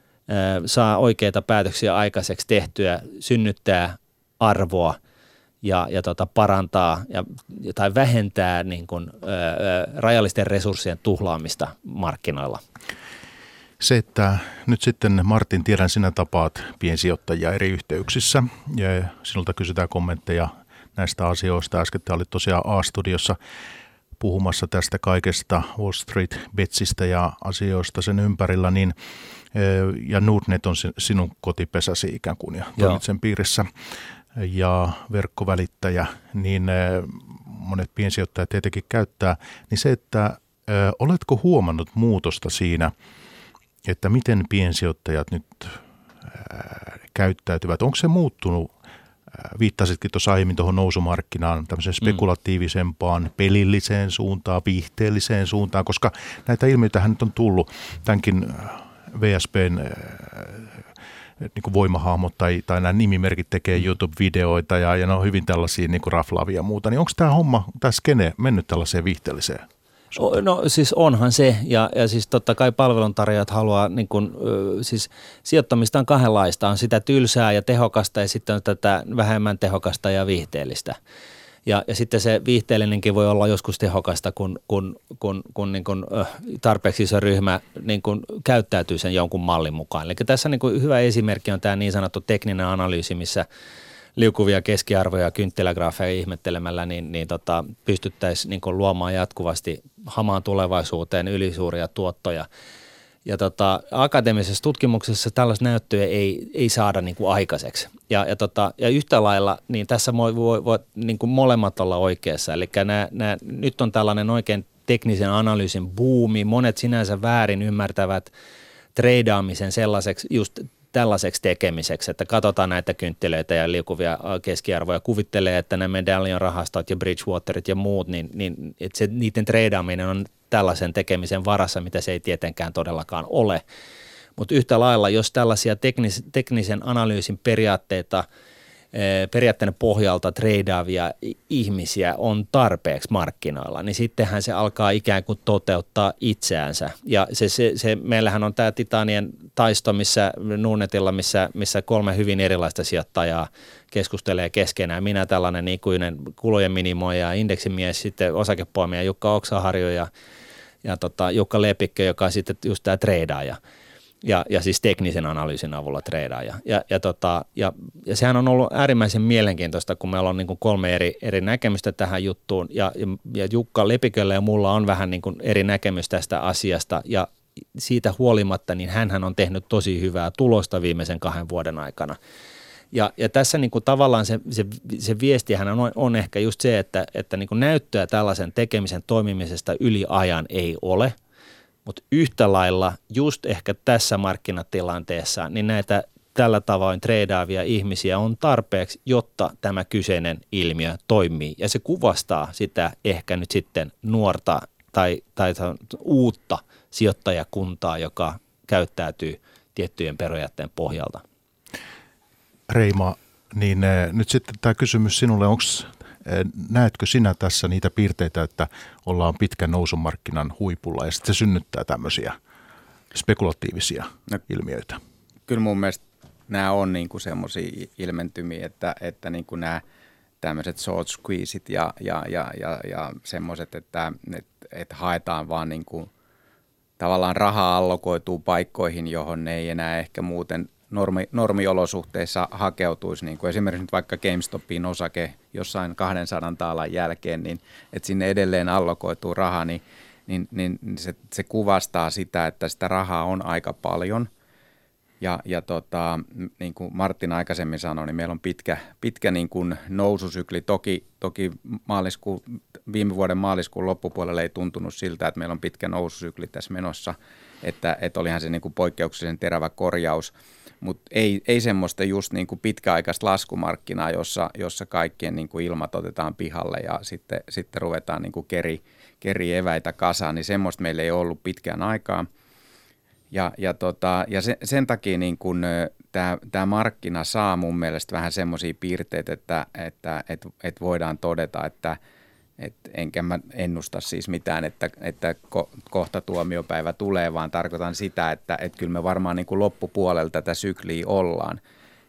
saa oikeita päätöksiä aikaiseksi tehtyä, synnyttää arvoa ja, ja tota, parantaa ja, tai vähentää niin kuin, ö, ö, rajallisten resurssien tuhlaamista markkinoilla. Se, että nyt sitten Martin, tiedän sinä tapaat piensijoittajia eri yhteyksissä ja sinulta kysytään kommentteja näistä asioista. Äsken olit tosiaan A-studiossa puhumassa tästä kaikesta Wall Street Betsistä ja asioista sen ympärillä, niin ja Nordnet on sinun kotipesäsi ikään kuin ja toimit sen piirissä ja verkkovälittäjä, niin monet piensijoittajat tietenkin käyttää, niin se, että oletko huomannut muutosta siinä – että miten piensijoittajat nyt käyttäytyvät. Onko se muuttunut, viittasitkin tuossa aiemmin tuohon nousumarkkinaan, tämmöiseen mm. spekulatiivisempaan, pelilliseen suuntaan, viihteelliseen suuntaan, koska näitä ilmiöitä nyt on tullut tämänkin VSPn niin kuin voimahahmot tai, tai nämä nimimerkit tekee mm. YouTube-videoita ja, ja ne on hyvin tällaisia niin kuin raflaavia ja muuta, niin onko tämä homma, tämä skene mennyt tällaiseen viihteelliseen? No siis onhan se, ja, ja siis totta kai palveluntarjoajat haluaa, niin kun, siis sijoittamista on kahdenlaista, on sitä tylsää ja tehokasta ja sitten on tätä vähemmän tehokasta ja viihteellistä. Ja, ja sitten se viihteellinenkin voi olla joskus tehokasta, kun, kun, kun, kun niin kun, tarpeeksi iso ryhmä niin kun käyttäytyy sen jonkun mallin mukaan. Eli tässä niin kun hyvä esimerkki on tämä niin sanottu tekninen analyysi, missä – liukuvia keskiarvoja kynttilägraafeja ihmettelemällä, niin, niin tota, pystyttäisiin niin luomaan jatkuvasti hamaan tulevaisuuteen ylisuuria tuottoja. Ja tota, akateemisessa tutkimuksessa tällaista näyttöä ei, ei saada niin kuin aikaiseksi. Ja, ja, tota, ja yhtä lailla, niin tässä voi, voi, voi niin kuin molemmat olla oikeassa. Eli nämä, nämä, nyt on tällainen oikein teknisen analyysin buumi. Monet sinänsä väärin ymmärtävät treidaamisen sellaiseksi just tällaiseksi tekemiseksi, että katsotaan näitä kynttilöitä ja liukuvia keskiarvoja, kuvittelee, että ne medallion rahastot ja Bridgewaterit ja muut, niin, niin että se, niiden treidaaminen on tällaisen tekemisen varassa, mitä se ei tietenkään todellakaan ole. Mutta yhtä lailla, jos tällaisia teknis, teknisen analyysin periaatteita – Eh, periaatteena pohjalta treidaavia ihmisiä on tarpeeksi markkinoilla, niin sittenhän se alkaa ikään kuin toteuttaa itseänsä. Ja se, se, se, meillähän on tämä Titanien taisto, missä Nuunetilla, missä, missä kolme hyvin erilaista sijoittajaa keskustelee keskenään. Minä tällainen ikuinen kulujen minimoija, indeksimies, sitten osakepoimija Jukka Oksaharjo ja, ja tota, Jukka Lepikkö, joka on sitten just tämä treidaaja ja, ja siis teknisen analyysin avulla treidaaja. Ja, ja, ja, tota, ja, ja sehän on ollut äärimmäisen mielenkiintoista, kun meillä on niin kuin kolme eri, eri näkemystä tähän juttuun ja, ja, ja Jukka Lepiköllä ja mulla on vähän niin kuin eri näkemys tästä asiasta ja siitä huolimatta niin hän on tehnyt tosi hyvää tulosta viimeisen kahden vuoden aikana. Ja, ja tässä niin kuin tavallaan se, se, se viestihän on, on ehkä just se, että, että niin kuin näyttöä tällaisen tekemisen toimimisesta yli ajan ei ole – mutta yhtä lailla just ehkä tässä markkinatilanteessa, niin näitä tällä tavoin treidaavia ihmisiä on tarpeeksi, jotta tämä kyseinen ilmiö toimii. Ja se kuvastaa sitä ehkä nyt sitten nuorta tai, tai uutta sijoittajakuntaa, joka käyttäytyy tiettyjen perojätteen pohjalta. Reima, niin eh, nyt sitten tämä kysymys sinulle, onko Näetkö sinä tässä niitä piirteitä, että ollaan pitkän nousumarkkinan huipulla ja sitten se synnyttää tämmöisiä spekulatiivisia no, ilmiöitä? Kyllä mun mielestä nämä on niin kuin semmoisia ilmentymiä, että, että niin kuin nämä tämmöiset short squeezeit ja, ja, ja, ja, ja semmoiset, että, että, että haetaan vaan niin kuin, tavallaan rahaa allokoituu paikkoihin, johon ne ei enää ehkä muuten normi, normiolosuhteissa hakeutuisi, niin kuin esimerkiksi nyt vaikka GameStopin osake jossain 200 taalan jälkeen, niin että sinne edelleen allokoituu raha, niin, niin, niin se, se kuvastaa sitä, että sitä rahaa on aika paljon. Ja, ja tota, niin kuin Martin aikaisemmin sanoi, niin meillä on pitkä, pitkä niin kuin noususykli. Toki, toki maalisku, viime vuoden maaliskuun loppupuolella ei tuntunut siltä, että meillä on pitkä noususykli tässä menossa, että, että olihan se niin kuin poikkeuksellisen terävä korjaus – mutta ei, ei semmoista just niin kuin pitkäaikaista laskumarkkinaa, jossa, jossa kaikkien niin kuin ilmat otetaan pihalle ja sitten, sitten ruvetaan niin kuin keri, keri eväitä kasaan, niin semmoista meillä ei ollut pitkään aikaa. Ja, ja, tota, ja sen, sen takia niin kun, tämä markkina saa mun mielestä vähän semmoisia piirteitä, että, että et, et voidaan todeta, että – et enkä mä ennusta siis mitään, että, että ko, kohta tuomiopäivä tulee, vaan tarkoitan sitä, että, että kyllä me varmaan niin kuin loppupuolella tätä sykliä ollaan.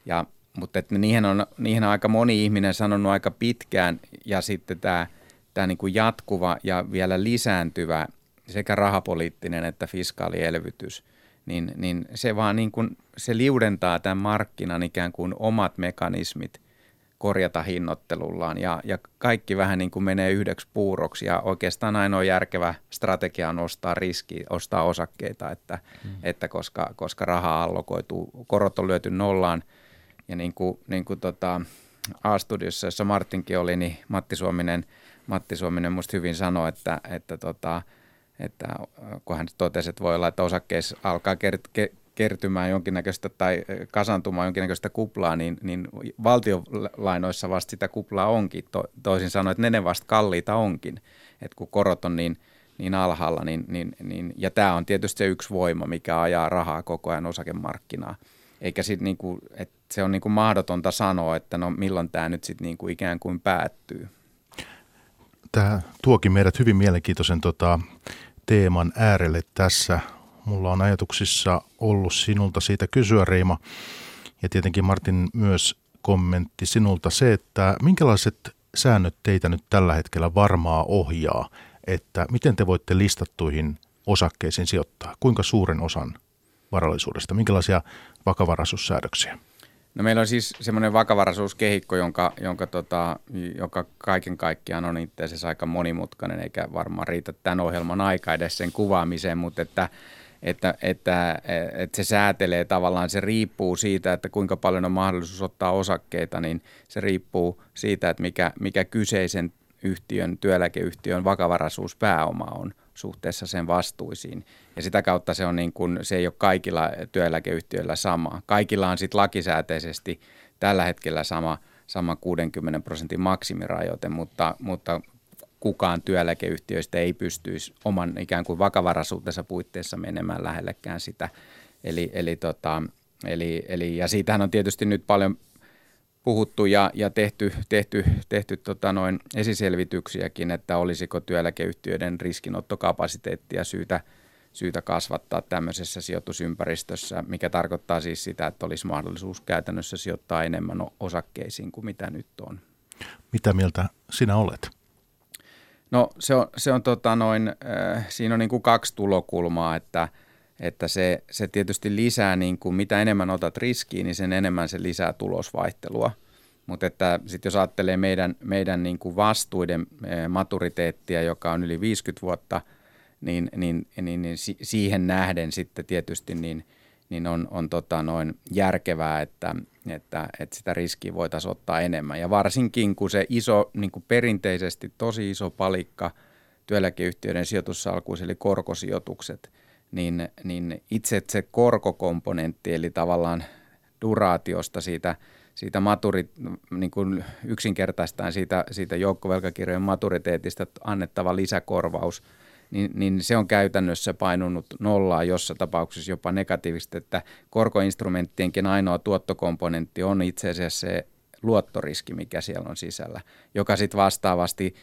Ja, mutta että niihin, on, niihin on aika moni ihminen sanonut aika pitkään ja sitten tämä, tämä niin kuin jatkuva ja vielä lisääntyvä sekä rahapoliittinen että fiskaalielvytys, niin, niin se vaan niin kuin, se liudentaa tämän markkinan ikään kuin omat mekanismit – korjata hinnoittelullaan ja, ja kaikki vähän niin kuin menee yhdeksi puuroksi ja oikeastaan ainoa järkevä strategia on ostaa riski, ostaa osakkeita, että, mm. että koska, koska raha allokoituu, korot on lyöty nollaan ja niin kuin, niin kuin tota A-studiossa, jossa Martinkin oli, niin Matti Suominen, Matti Suominen musta hyvin sanoi, että, että tota, että kun hän totesi, että voi olla, että osakkeissa alkaa kert- kertymään jonkinnäköistä tai kasantumaan jonkinnäköistä kuplaa, niin, niin valtiolainoissa vasta sitä kuplaa onkin. To, toisin sanoen, että ne vasta kalliita onkin, että kun korot on niin, niin alhaalla, niin, niin, niin, ja tämä on tietysti se yksi voima, mikä ajaa rahaa koko ajan osakemarkkinaa. Eikä sit niinku, että se on niinku mahdotonta sanoa, että no milloin tämä nyt sitten niinku ikään kuin päättyy. Tämä tuokin meidät hyvin mielenkiintoisen tota, teeman äärelle tässä mulla on ajatuksissa ollut sinulta siitä kysyä, Reima. Ja tietenkin Martin myös kommentti sinulta se, että minkälaiset säännöt teitä nyt tällä hetkellä varmaa ohjaa, että miten te voitte listattuihin osakkeisiin sijoittaa? Kuinka suuren osan varallisuudesta? Minkälaisia vakavaraisuussäädöksiä? No meillä on siis semmoinen vakavaraisuuskehikko, jonka, jonka, tota, joka kaiken kaikkiaan on itse asiassa aika monimutkainen, eikä varmaan riitä tämän ohjelman aika edes sen kuvaamiseen, mutta että että, että, että se säätelee tavallaan, se riippuu siitä, että kuinka paljon on mahdollisuus ottaa osakkeita, niin se riippuu siitä, että mikä, mikä kyseisen yhtiön, työeläkeyhtiön vakavaraisuuspääoma on suhteessa sen vastuisiin. Ja sitä kautta se, on niin kuin, se ei ole kaikilla työeläkeyhtiöillä sama. Kaikilla on sitten lakisääteisesti tällä hetkellä sama, sama 60 prosentin maksimirajoite, mutta, mutta kukaan työeläkeyhtiöistä ei pystyisi oman ikään kuin vakavaraisuutensa puitteissa menemään lähellekään sitä. Eli, eli, tota, eli, eli, ja siitähän on tietysti nyt paljon puhuttu ja, ja tehty, tehty, tehty tota noin esiselvityksiäkin, että olisiko työeläkeyhtiöiden riskinottokapasiteettia syytä, syytä kasvattaa tämmöisessä sijoitusympäristössä, mikä tarkoittaa siis sitä, että olisi mahdollisuus käytännössä sijoittaa enemmän osakkeisiin kuin mitä nyt on. Mitä mieltä sinä olet? No se on, se on tota noin, äh, siinä on niin kuin kaksi tulokulmaa, että, että se, se tietysti lisää, niin kuin, mitä enemmän otat riskiä, niin sen enemmän se lisää tulosvaihtelua. Mutta että sitten jos ajattelee meidän, meidän niin kuin vastuiden äh, maturiteettia, joka on yli 50 vuotta, niin, niin, niin, niin siihen nähden sitten tietysti niin, niin on, on tota noin järkevää, että, että, että sitä riskiä voitaisiin ottaa enemmän. Ja varsinkin kun se iso, niin kuin perinteisesti tosi iso palikka työeläkeyhtiöiden sijoitussalkuissa, eli korkosijoitukset, niin, niin itse se korkokomponentti, eli tavallaan duraatiosta siitä, siitä maturi, niin kuin yksinkertaistaan siitä, siitä joukkovelkakirjojen maturiteetista annettava lisäkorvaus – niin, niin se on käytännössä painunut nollaa, jossa tapauksessa jopa negatiivisesti, että korkoinstrumenttienkin ainoa tuottokomponentti on itse asiassa se luottoriski, mikä siellä on sisällä, joka sitten vastaavasti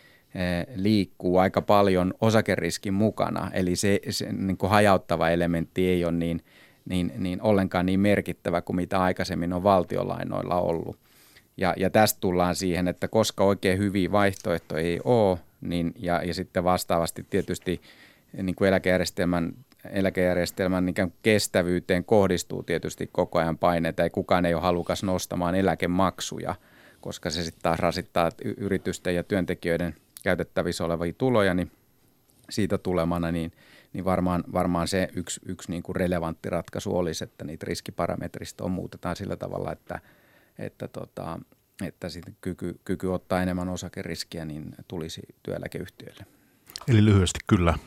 liikkuu aika paljon osakeriskin mukana, eli se, se niin kuin hajauttava elementti ei ole niin, niin, niin ollenkaan niin merkittävä kuin mitä aikaisemmin on valtiolainoilla ollut. Ja, ja tästä tullaan siihen, että koska oikein hyviä vaihtoehtoja ei ole, niin, ja, ja sitten vastaavasti tietysti niin kuin eläkejärjestelmän, eläkejärjestelmän ikään kuin kestävyyteen kohdistuu tietysti koko ajan paineita, ja kukaan ei ole halukas nostamaan eläkemaksuja, koska se sitten taas rasittaa yritysten ja työntekijöiden käytettävissä olevia tuloja, niin siitä tulemana, niin, niin varmaan, varmaan se yksi, yksi niin kuin relevantti ratkaisu olisi, että niitä riskiparametristoja muutetaan sillä tavalla, että, että tota, että sitten kyky, kyky ottaa enemmän osakeriskiä niin tulisi työeläkeyhtiöille. Eli lyhyesti kyllä.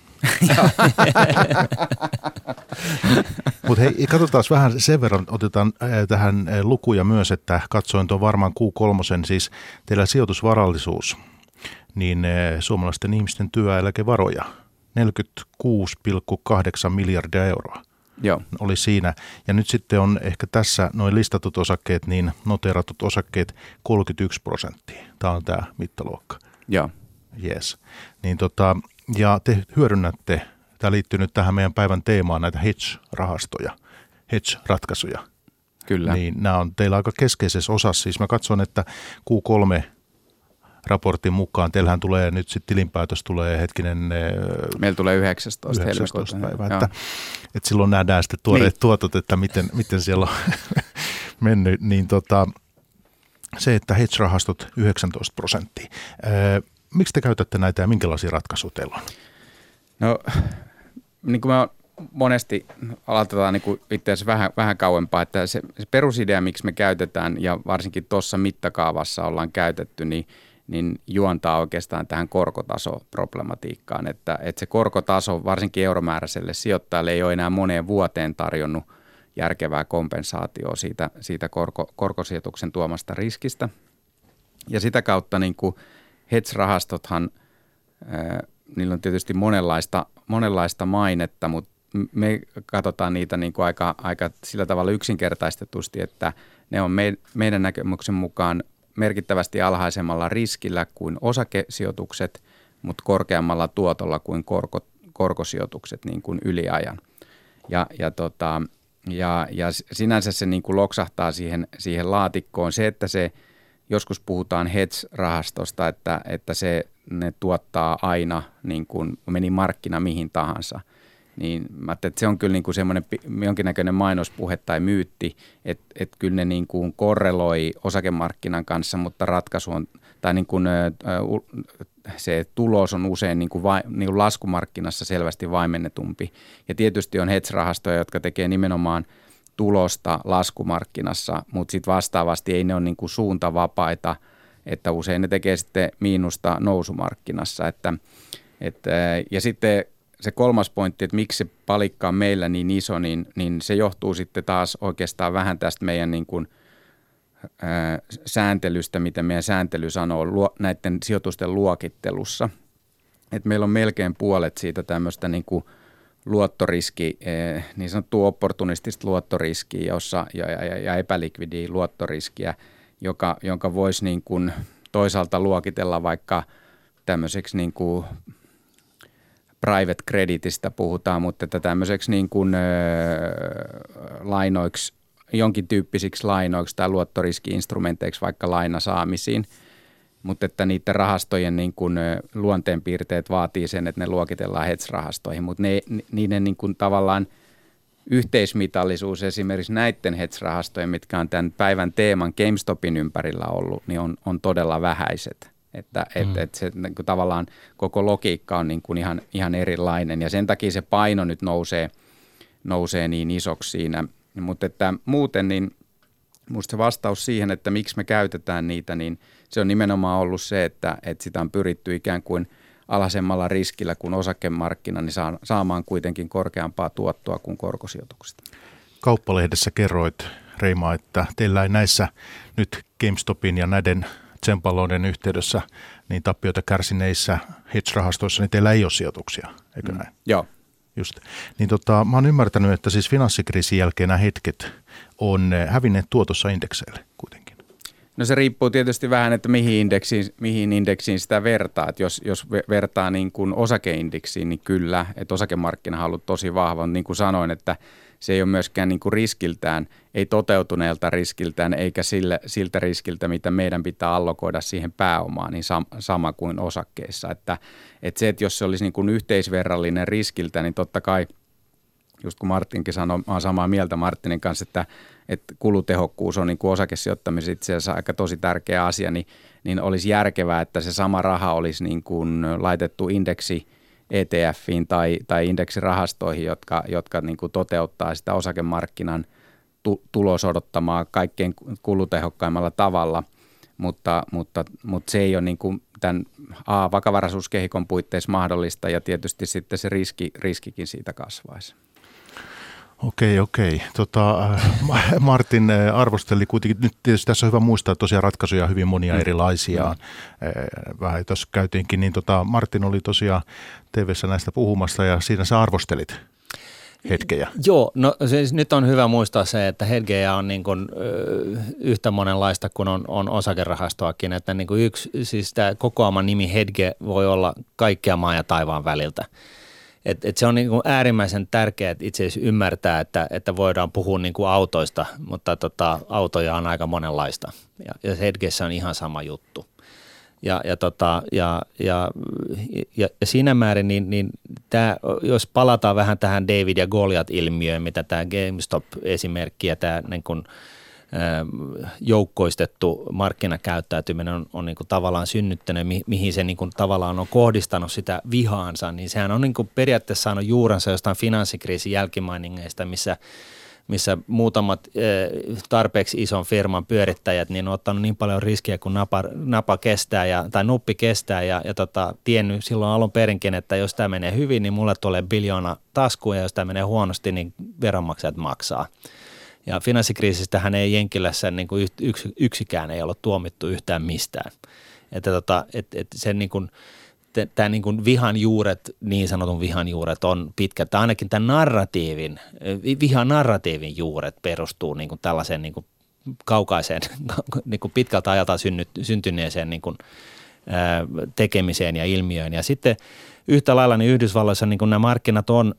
Mutta hei, katsotaan vähän sen verran, otetaan tähän lukuja myös, että katsoin tuon varmaan Q3, siis teillä sijoitusvarallisuus, niin suomalaisten ihmisten työeläkevaroja, 46,8 miljardia euroa. Joo. oli siinä. Ja nyt sitten on ehkä tässä noin listatut osakkeet, niin noteratut osakkeet 31 prosenttia. Tämä on tämä mittaluokka. Joo. Yes. Niin tota, ja te hyödynnätte, tämä liittyy nyt tähän meidän päivän teemaan, näitä hedge-rahastoja, hedge-ratkaisuja. Kyllä. Niin nämä on teillä aika keskeisessä osassa. Siis mä katson, että Q3 raportin mukaan. Teillähän tulee nyt sitten tilinpäätös tulee hetkinen... Eh, Meillä tulee 19. 19. päivä, että, että silloin nähdään sitten tuoreet niin. tuotot, että miten, miten siellä on mennyt. Niin tota, se, että hedge-rahastot 19 prosenttia. Eh, miksi te käytätte näitä ja minkälaisia ratkaisuja teillä on? No, niin kuin me monesti aloitetaan niin itse asiassa vähän, vähän kauempaa, että se, se perusidea, miksi me käytetään ja varsinkin tuossa mittakaavassa ollaan käytetty, niin – niin juontaa oikeastaan tähän korkotasoproblematiikkaan, että, että se korkotaso varsinkin euromääräiselle sijoittajalle ei ole enää moneen vuoteen tarjonnut järkevää kompensaatioa siitä, siitä korko, korkosijoituksen tuomasta riskistä. Ja sitä kautta niin kuin hedge-rahastothan, niillä on tietysti monenlaista, monenlaista mainetta, mutta me katsotaan niitä niin kuin aika, aika sillä tavalla yksinkertaistetusti, että ne on me, meidän näkemyksen mukaan merkittävästi alhaisemmalla riskillä kuin osakesijoitukset, mutta korkeammalla tuotolla kuin korko, korkosijoitukset niin kuin yliajan. Ja, ja, tota, ja, ja sinänsä se niin kuin loksahtaa siihen, siihen laatikkoon. Se, että se joskus puhutaan hedge-rahastosta, että, että se ne tuottaa aina, niin kuin meni markkina mihin tahansa – niin mä että se on kyllä niin kuin semmoinen jonkinnäköinen mainospuhe tai myytti, että, että kyllä ne niin kuin korreloi osakemarkkinan kanssa, mutta ratkaisu on, tai niin kuin, se tulos on usein niin kuin vai, niin kuin laskumarkkinassa selvästi vaimennetumpi. Ja tietysti on hedge-rahastoja, jotka tekee nimenomaan tulosta laskumarkkinassa, mutta sitten vastaavasti ei ne ole niin kuin suuntavapaita, että usein ne tekee sitten miinusta nousumarkkinassa. Että, että, ja sitten se kolmas pointti, että miksi se palikka on meillä niin iso, niin, niin se johtuu sitten taas oikeastaan vähän tästä meidän niin kuin – sääntelystä, mitä meidän sääntely sanoo näiden sijoitusten luokittelussa. Et meillä on melkein puolet siitä tämmöistä niin kuin luottoriski, niin sanottua opportunistista luottoriskiä jossa, ja, ja, ja epälikvidiä luottoriskiä, joka, jonka voisi niin kuin toisaalta luokitella vaikka tämmöiseksi niin kuin private creditistä puhutaan, mutta että tämmöiseksi niin kuin, ö, lainoiksi jonkin tyyppisiksi lainoiksi tai luottoriski-instrumenteiksi vaikka lainasaamisiin, mutta että niiden rahastojen niin kuin luonteenpiirteet vaatii sen, että ne luokitellaan hedge-rahastoihin, mutta ne, niiden niin kuin tavallaan yhteismitallisuus esimerkiksi näiden hedge-rahastojen, mitkä on tämän päivän teeman GameStopin ympärillä ollut, niin on, on todella vähäiset. Että mm. et, et se niin kuin tavallaan koko logiikka on niin kuin ihan, ihan erilainen ja sen takia se paino nyt nousee, nousee niin isoksi siinä – mutta että muuten niin minusta se vastaus siihen, että miksi me käytetään niitä, niin se on nimenomaan ollut se, että, että sitä on pyritty ikään kuin alhaisemmalla riskillä kuin osakemarkkina, niin saamaan kuitenkin korkeampaa tuottoa kuin korkosijoituksista. Kauppalehdessä kerroit, Reima, että teillä ei näissä nyt GameStopin ja näiden tsempaloiden yhteydessä niin tappioita kärsineissä hedge-rahastoissa, niin teillä ei ole sijoituksia, eikö mm. näin? Joo, Just. Niin tota, mä oon ymmärtänyt, että siis finanssikriisin jälkeen nämä hetket on eh, hävinneet tuotossa indekseille kuitenkin. No se riippuu tietysti vähän, että mihin indeksiin, mihin indeksiin sitä vertaa. Jos, jos vertaa niin kuin osakeindeksiin, niin kyllä, että osakemarkkina on ollut tosi vahva. Niin kuin sanoin, että se ei ole myöskään niin kuin riskiltään, ei toteutuneelta riskiltään eikä sille, siltä riskiltä, mitä meidän pitää allokoida siihen pääomaan, niin sam, sama kuin osakkeissa. Että, että se, että jos se olisi niin kuin yhteisverrallinen riskiltä, niin totta kai, just kun Martinkin sanoi, mä olen samaa mieltä Martinin kanssa, että, että kulutehokkuus on niin kuin itse asiassa aika tosi tärkeä asia, niin, niin olisi järkevää, että se sama raha olisi niin kuin laitettu indeksi – ETFiin tai, tai indeksirahastoihin, jotka, jotka niin kuin toteuttaa sitä osakemarkkinan tu, tulos odottamaa kaikkein kulutehokkaimmalla tavalla, mutta, mutta, mutta se ei ole niin kuin tämän A, vakavaraisuuskehikon puitteissa mahdollista ja tietysti sitten se riski, riskikin siitä kasvaisi. Okei, okei. Tota, äh, Martin äh, arvosteli kuitenkin, nyt tietysti tässä on hyvä muistaa, että tosiaan ratkaisuja on hyvin monia mm. erilaisia. Mm. Äh, vähän tuossa käytiinkin, niin tota, Martin oli tosiaan tv näistä puhumassa ja siinä sä arvostelit hetkejä. Joo, no siis nyt on hyvä muistaa se, että hetkeä on niin kuin, yhtä monenlaista kuin on, on osakerahastoakin, että niin kuin yksi, siis tämä kokoama nimi hetke voi olla kaikkea maan ja taivaan väliltä. Et, et se on niin kuin äärimmäisen tärkeää että itse asiassa ymmärtää, että, että voidaan puhua niin kuin autoista, mutta tota, autoja on aika monenlaista ja, ja hetkessä on ihan sama juttu. Ja, ja, tota, ja, ja, ja, ja siinä määrin, niin, niin tää, jos palataan vähän tähän David ja Goliath-ilmiöön, mitä tämä GameStop-esimerkki ja tämä niin joukkoistettu markkinakäyttäytyminen on, on niin kuin tavallaan synnyttänyt, mi, mihin se niin kuin tavallaan on kohdistanut sitä vihaansa, niin sehän on niin kuin periaatteessa saanut juurensa jostain finanssikriisin jälkimainingeista, missä missä muutamat tarpeeksi ison firman pyörittäjät niin on ottanut niin paljon riskiä kuin napa, napa kestää ja, tai nuppi kestää ja, ja tota, tiennyt silloin alun perinkin, että jos tämä menee hyvin, niin mulle tulee biljoona taskuun ja jos tämä menee huonosti, niin veronmaksajat maksaa. Ja finanssikriisistähän ei Jenkilässä niin kuin yks, yksikään ei ole tuomittu yhtään mistään. Että tota, et, et sen niin kuin, tämä niin kuin vihan juuret, niin sanotun vihan juuret on pitkät. Tai ainakin tämän narratiivin, vihan narratiivin juuret perustuu niin kuin tällaiseen niin kuin kaukaiseen, niin kuin pitkältä ajalta synnyt, syntyneeseen niin kuin, ää, tekemiseen ja ilmiöön. Ja sitten yhtä lailla niin Yhdysvalloissa niin kuin nämä markkinat on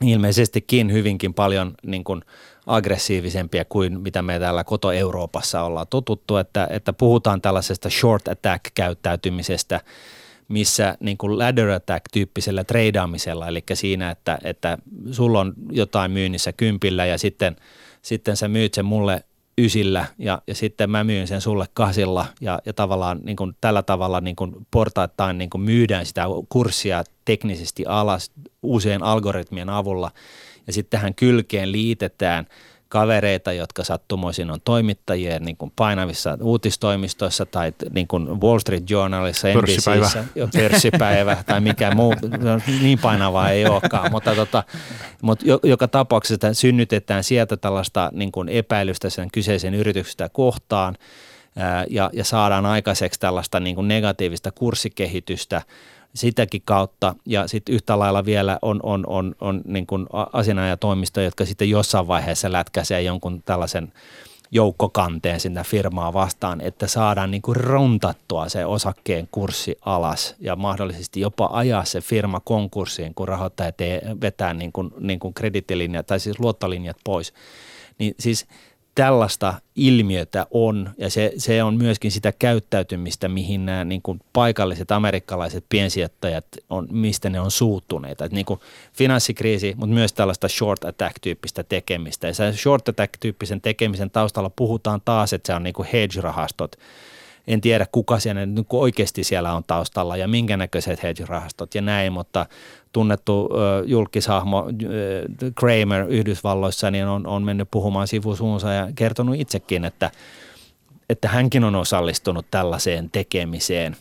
ilmeisestikin hyvinkin paljon niin kuin aggressiivisempia kuin mitä me täällä koto-Euroopassa ollaan totuttu, että, että puhutaan tällaisesta short attack-käyttäytymisestä, missä niin kuin ladder attack-tyyppisellä treidaamisella, eli siinä, että, että sulla on jotain myynnissä kympillä ja sitten, sitten sä myyt sen mulle ysillä ja, ja sitten mä myyn sen sulle kasilla ja, ja tavallaan niin kuin tällä tavalla niin kuin portaittain niin kuin myydään sitä kurssia teknisesti alas uusien algoritmien avulla. Ja sitten tähän kylkeen liitetään – kavereita, jotka sattumoisin on toimittajia niin kuin painavissa uutistoimistoissa tai niin kuin Wall Street Journalissa, NBCissä, pörssipäivä. tai mikä muu, niin painavaa ei olekaan, mutta, tota, mutta joka tapauksessa synnytetään sieltä tällaista niin kuin epäilystä sen kyseisen yrityksestä kohtaan ja, ja saadaan aikaiseksi tällaista niin kuin negatiivista kurssikehitystä – sitäkin kautta ja sitten yhtä lailla vielä on, on, on, on niin kuin asianajatoimisto, jotka sitten jossain vaiheessa lätkäisee jonkun tällaisen joukkokanteen sinne firmaa vastaan, että saadaan niin kuin runtattua se osakkeen kurssi alas ja mahdollisesti jopa ajaa se firma konkurssiin, kun rahoittajat vetää niin kuin, niin kuin kredittilinjat tai siis luottolinjat pois. Niin siis tällaista ilmiötä on ja se, se on myöskin sitä käyttäytymistä, mihin nämä niin kuin paikalliset amerikkalaiset piensijoittajat on, mistä ne on suuttuneita. Niin kuin finanssikriisi, mutta myös tällaista short attack-tyyppistä tekemistä. Ja short attack-tyyppisen tekemisen taustalla puhutaan taas, että se on niin kuin hedge-rahastot, en tiedä kuka siellä nyt oikeasti siellä on taustalla ja minkä näköiset hedge-rahastot ja näin, mutta tunnettu julkishahmo äh, Kramer Yhdysvalloissa niin on, on mennyt puhumaan sivusuunsa ja kertonut itsekin, että, että hänkin on osallistunut tällaiseen tekemiseen.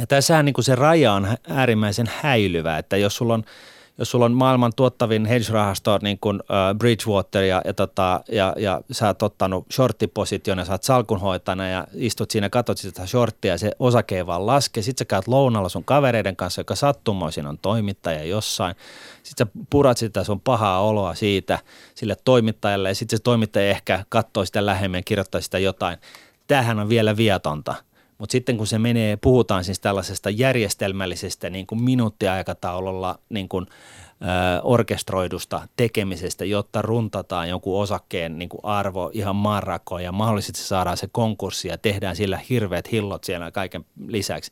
Ja tässähän niin kuin se raja on äärimmäisen häilyvä, että jos sulla on – jos sulla on maailman tuottavin hedge-rahasto niin kuin uh, Bridgewater ja, ja, tota, ja, ja sä oot ottanut shorttiposition ja sä oot salkunhoitajana ja istut siinä, katsot sitä shorttia ja se osake ei vaan laske. Sitten sä käyt lounalla sun kavereiden kanssa, joka sattumoisin on toimittaja jossain. Sitten sä purat sitä sun pahaa oloa siitä sille toimittajalle ja sitten se toimittaja ehkä katsoo sitä lähemmin ja kirjoittaa sitä jotain. Tämähän on vielä vietonta – mutta sitten kun se menee, puhutaan siis tällaisesta järjestelmällisestä niin kuin minuuttiaikataululla niin kuin, ö, orkestroidusta tekemisestä, jotta runtataan jonkun osakkeen niin kuin arvo ihan maanrakoon ja mahdollisesti saadaan se konkurssi ja tehdään sillä hirveät hillot siellä kaiken lisäksi,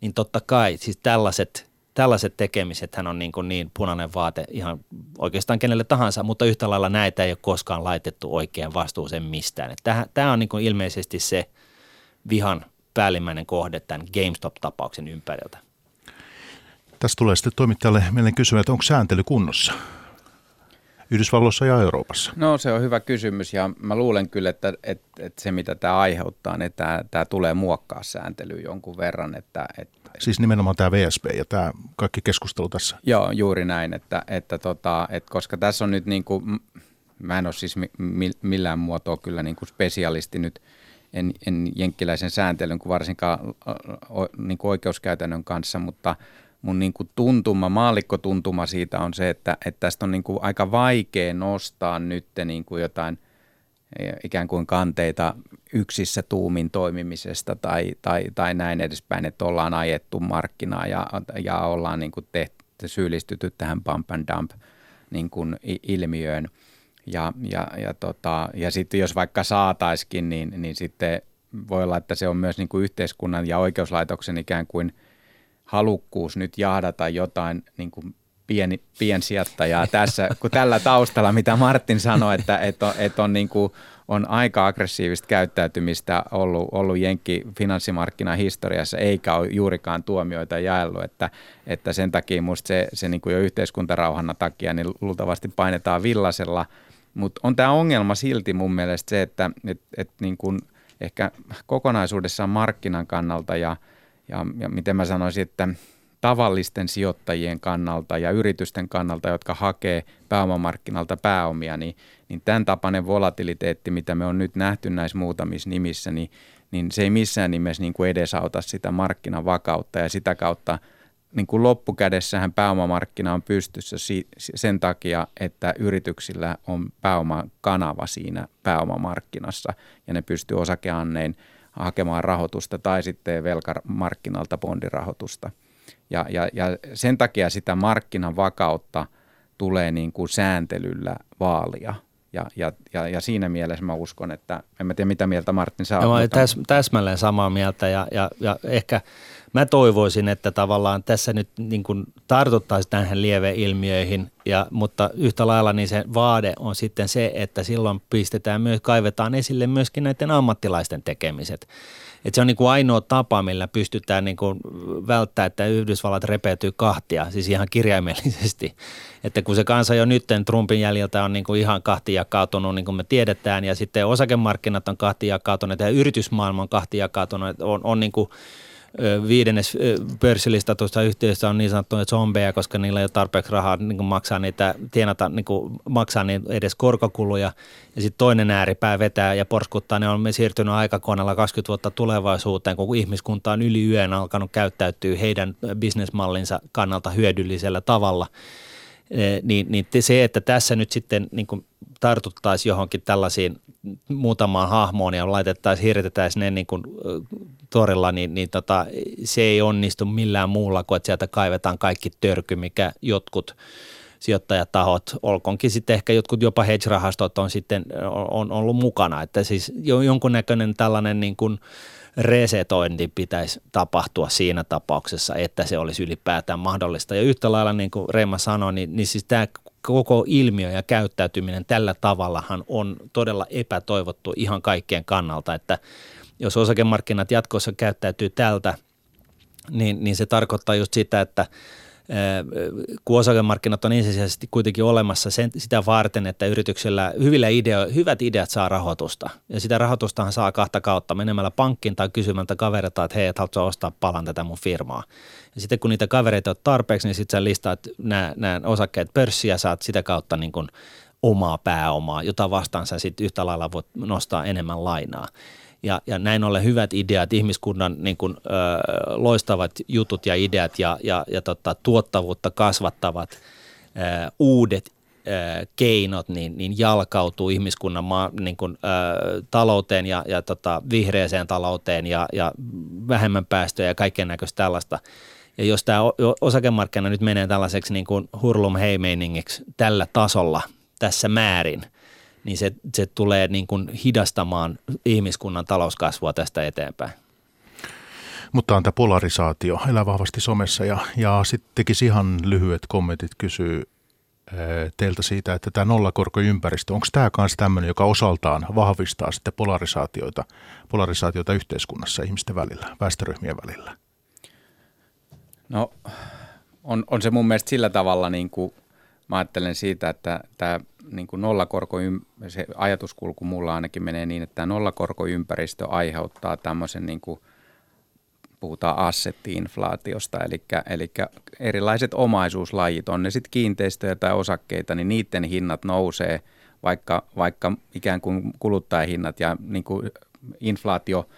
niin totta kai siis tällaiset tällaiset tekemiset hän on niin, kuin niin punainen vaate ihan oikeastaan kenelle tahansa, mutta yhtä lailla näitä ei ole koskaan laitettu oikein vastuuseen mistään. Tämä on niin kuin ilmeisesti se vihan päällimmäinen kohde tämän GameStop-tapauksen ympäriltä. Tästä tulee sitten toimittajalle mieleen kysyä, että onko sääntely kunnossa? Yhdysvalloissa ja Euroopassa? No se on hyvä kysymys ja mä luulen kyllä, että, että, että se mitä tämä aiheuttaa, niin tämä, tämä tulee muokkaa sääntelyä jonkun verran. Että, että, siis nimenomaan tämä VSB ja tämä kaikki keskustelu tässä? Joo, juuri näin, että, että, tota, että koska tässä on nyt niin kuin, mä en ole siis millään muotoa kyllä niin kuin spesialisti nyt – en, en jenkkiläisen sääntelyn kuin varsinkaan niin kuin oikeuskäytännön kanssa, mutta mun niin kuin tuntuma, maallikkotuntuma siitä on se, että, että tästä on niin kuin aika vaikea nostaa nyt niin kuin jotain e, ikään kuin kanteita yksissä tuumin toimimisesta tai, tai, tai näin edespäin, että ollaan ajettu markkinaa ja, ja ollaan niin kuin tehty, syyllistytty tähän pump and dump niin kuin ilmiöön – ja, ja, ja, tota, ja sitten jos vaikka saataiskin, niin, niin sitten voi olla, että se on myös niin kuin yhteiskunnan ja oikeuslaitoksen ikään kuin halukkuus nyt jahdata jotain niin kuin pieni, piensijoittajaa tässä, kun tällä taustalla, mitä Martin sanoi, että, että on, että on, niin kuin, on aika aggressiivista käyttäytymistä ollut, ollut Jenkki finanssimarkkinahistoriassa, eikä ole juurikaan tuomioita jaellut, että, että sen takia musta se, se niin kuin jo yhteiskuntarauhanna takia niin luultavasti painetaan villasella – mutta on tämä ongelma silti mun mielestä se, että et, et niin kun ehkä kokonaisuudessaan markkinan kannalta ja, ja, ja miten mä sanoisin, että tavallisten sijoittajien kannalta ja yritysten kannalta, jotka hakee pääomamarkkinalta pääomia, niin, niin tämän tapainen volatiliteetti, mitä me on nyt nähty näissä muutamissa nimissä, niin, niin se ei missään nimessä niin kuin edesauta sitä markkinan vakautta ja sitä kautta – niin kuin loppukädessähän pääomamarkkina on pystyssä sen takia, että yrityksillä on pääomakanava siinä pääomamarkkinassa ja ne pystyy osakeannein hakemaan rahoitusta tai sitten velkamarkkinalta bondirahoitusta. Ja, ja, ja sen takia sitä markkinan vakautta tulee niin kuin sääntelyllä vaalia. Ja, ja, ja, ja siinä mielessä mä uskon, että en mä tiedä mitä mieltä Martin saa. No, täs, täsmälleen samaa mieltä ja, ja, ja ehkä – mä toivoisin, että tavallaan tässä nyt niin kuin tartuttaisiin tähän lieveilmiöihin, ja, mutta yhtä lailla niin se vaade on sitten se, että silloin pistetään myös, kaivetaan esille myöskin näiden ammattilaisten tekemiset. Et se on niin kuin ainoa tapa, millä pystytään niin kuin välttämään, että Yhdysvallat repeytyy kahtia, siis ihan kirjaimellisesti. Että kun se kansa jo nyt Trumpin jäljiltä on niin kuin ihan kahtia jakautunut, niin kuin me tiedetään, ja sitten osakemarkkinat on kahtia jakautuneet ja yritysmaailma on kahtia jakautunut, on, on niin kuin – viidennes pörssilistatuista yhtiöistä on niin sanottuja zombeja, koska niillä ei ole tarpeeksi rahaa niin maksaa niitä, tienata, niin maksaa niitä edes korkokuluja. Ja sitten toinen ääripää vetää ja porskuttaa, ne on me siirtynyt aikakoneella 20 vuotta tulevaisuuteen, kun ihmiskunta on yli yön alkanut käyttäytyä heidän bisnesmallinsa kannalta hyödyllisellä tavalla. Niin, niin se, että tässä nyt sitten niin kuin tartuttaisiin johonkin tällaisiin muutamaan hahmoon ja laitettaisiin, hirtettäisiin ne niin kuin torilla, niin, niin tota, se ei onnistu millään muulla kuin, että sieltä kaivetaan kaikki törky, mikä jotkut sijoittajatahot, olkoonkin sitten ehkä jotkut jopa hedge-rahastot on sitten on, on ollut mukana, että siis jonkunnäköinen tällainen niin kuin resetointi pitäisi tapahtua siinä tapauksessa, että se olisi ylipäätään mahdollista. Ja yhtä lailla niin kuin Reima sanoi, niin, niin siis tämä koko ilmiö ja käyttäytyminen tällä tavallahan on todella epätoivottu ihan kaikkien kannalta, että jos osakemarkkinat jatkossa käyttäytyy tältä, niin, niin se tarkoittaa just sitä, että kun osakemarkkinat on ensisijaisesti kuitenkin olemassa sen, sitä varten, että yrityksellä hyvillä ideo, hyvät ideat saa rahoitusta. Ja sitä rahoitustahan saa kahta kautta menemällä pankkiin tai kysymältä kavereita, että hei, et haluatko ostaa palan tätä mun firmaa. Ja sitten kun niitä kavereita on tarpeeksi, niin sitten sä listaat nämä, nämä osakkeet pörssiä, saat sitä kautta niin kuin omaa pääomaa, jota vastaan sä sitten yhtä lailla voit nostaa enemmän lainaa. Ja, ja näin ollen hyvät ideat, ihmiskunnan niin kuin, ö, loistavat jutut ja ideat ja, ja, ja tota, tuottavuutta kasvattavat ö, uudet ö, keinot niin, niin jalkautuu ihmiskunnan maa, niin kuin, ö, talouteen ja, ja tota, vihreäseen talouteen ja, ja vähemmän päästöjä ja kaiken näköistä tällaista. Ja jos tämä osakemarkkina nyt menee tällaiseksi niin kuin hurlum tällä tasolla tässä määrin – niin se, se tulee niin kuin hidastamaan ihmiskunnan talouskasvua tästä eteenpäin. Mutta on tämä polarisaatio, elää vahvasti somessa ja, ja sitten tekisi ihan lyhyet kommentit kysyy eh, teiltä siitä, että tämä nollakorkoympäristö, onko tämä myös tämmöinen, joka osaltaan vahvistaa sitten polarisaatioita, polarisaatioita yhteiskunnassa ihmisten välillä, väestöryhmien välillä? No on, on se mun mielestä sillä tavalla, niin kuin mä ajattelen siitä, että tämä niin kuin nollakorko, se ajatuskulku mulla ainakin menee niin, että tämä nollakorkoympäristö aiheuttaa tämmöisen niin kuin, puhutaan assettiinflaatiosta, eli, eli erilaiset omaisuuslajit, on ne sitten kiinteistöjä tai osakkeita, niin niiden hinnat nousee, vaikka, vaikka ikään kuin kuluttajahinnat ja niin kuin inflaatio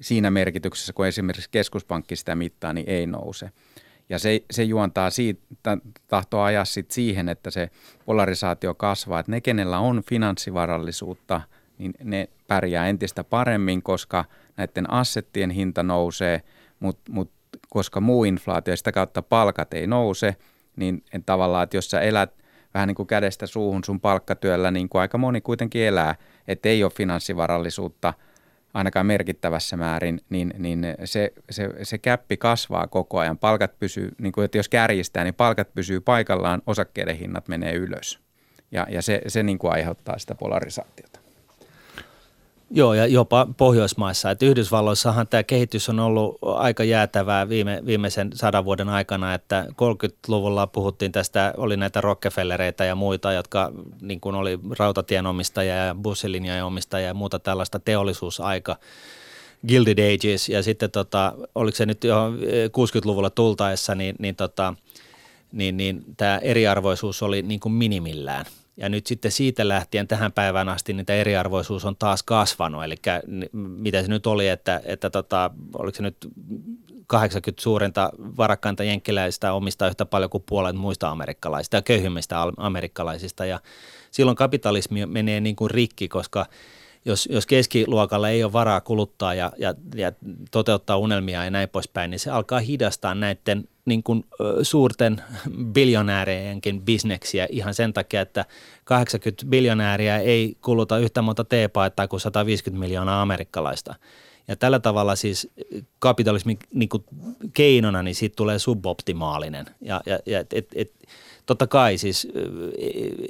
siinä merkityksessä, kun esimerkiksi keskuspankki sitä mittaa, niin ei nouse. Ja se, se juontaa siitä, tahtoo ajaa sit siihen, että se polarisaatio kasvaa, että ne, kenellä on finanssivarallisuutta, niin ne pärjää entistä paremmin, koska näiden assettien hinta nousee, mutta mut, koska muu inflaatio ja sitä kautta palkat ei nouse, niin en tavallaan, että jos sä elät vähän niin kuin kädestä suuhun sun palkkatyöllä, niin kuin aika moni kuitenkin elää, että ei ole finanssivarallisuutta – ainakaan merkittävässä määrin, niin, niin se, se, se käppi kasvaa koko ajan. Palkat pysyy, niin kuin, että jos kärjistää, niin palkat pysyy paikallaan, osakkeiden hinnat menee ylös. Ja, ja se, se niin kuin aiheuttaa sitä polarisaatiota. Joo, ja jopa Pohjoismaissa. Että Yhdysvalloissahan tämä kehitys on ollut aika jäätävää viime, viimeisen sadan vuoden aikana, että 30-luvulla puhuttiin tästä, oli näitä Rockefellereita ja muita, jotka niin kuin oli rautatienomistajia ja bussilinjojen omistajia ja muuta tällaista teollisuusaika. Gilded Ages ja sitten tota, oliko se nyt jo 60-luvulla tultaessa, niin, niin, tota, niin, niin tämä eriarvoisuus oli niin kuin minimillään – ja nyt sitten siitä lähtien tähän päivään asti niitä eriarvoisuus on taas kasvanut. Eli mitä se nyt oli, että, että tota, oliko se nyt 80 suurinta varakkainta jenkkiläistä omistaa yhtä paljon kuin puolet muista amerikkalaisista ja köyhimmistä amerikkalaisista. Ja silloin kapitalismi menee niin kuin rikki, koska jos, jos keskiluokalla ei ole varaa kuluttaa ja, ja, ja toteuttaa unelmia ja näin poispäin, niin se alkaa hidastaa näiden niin kuin, suurten biljonäärienkin bisneksiä ihan sen takia, että 80 biljonääriä ei kuluta yhtä monta teepaittaa kuin 150 miljoonaa amerikkalaista. Ja tällä tavalla siis kapitalismin niin kuin keinona, niin siitä tulee suboptimaalinen. Ja, ja, ja et, et, totta kai siis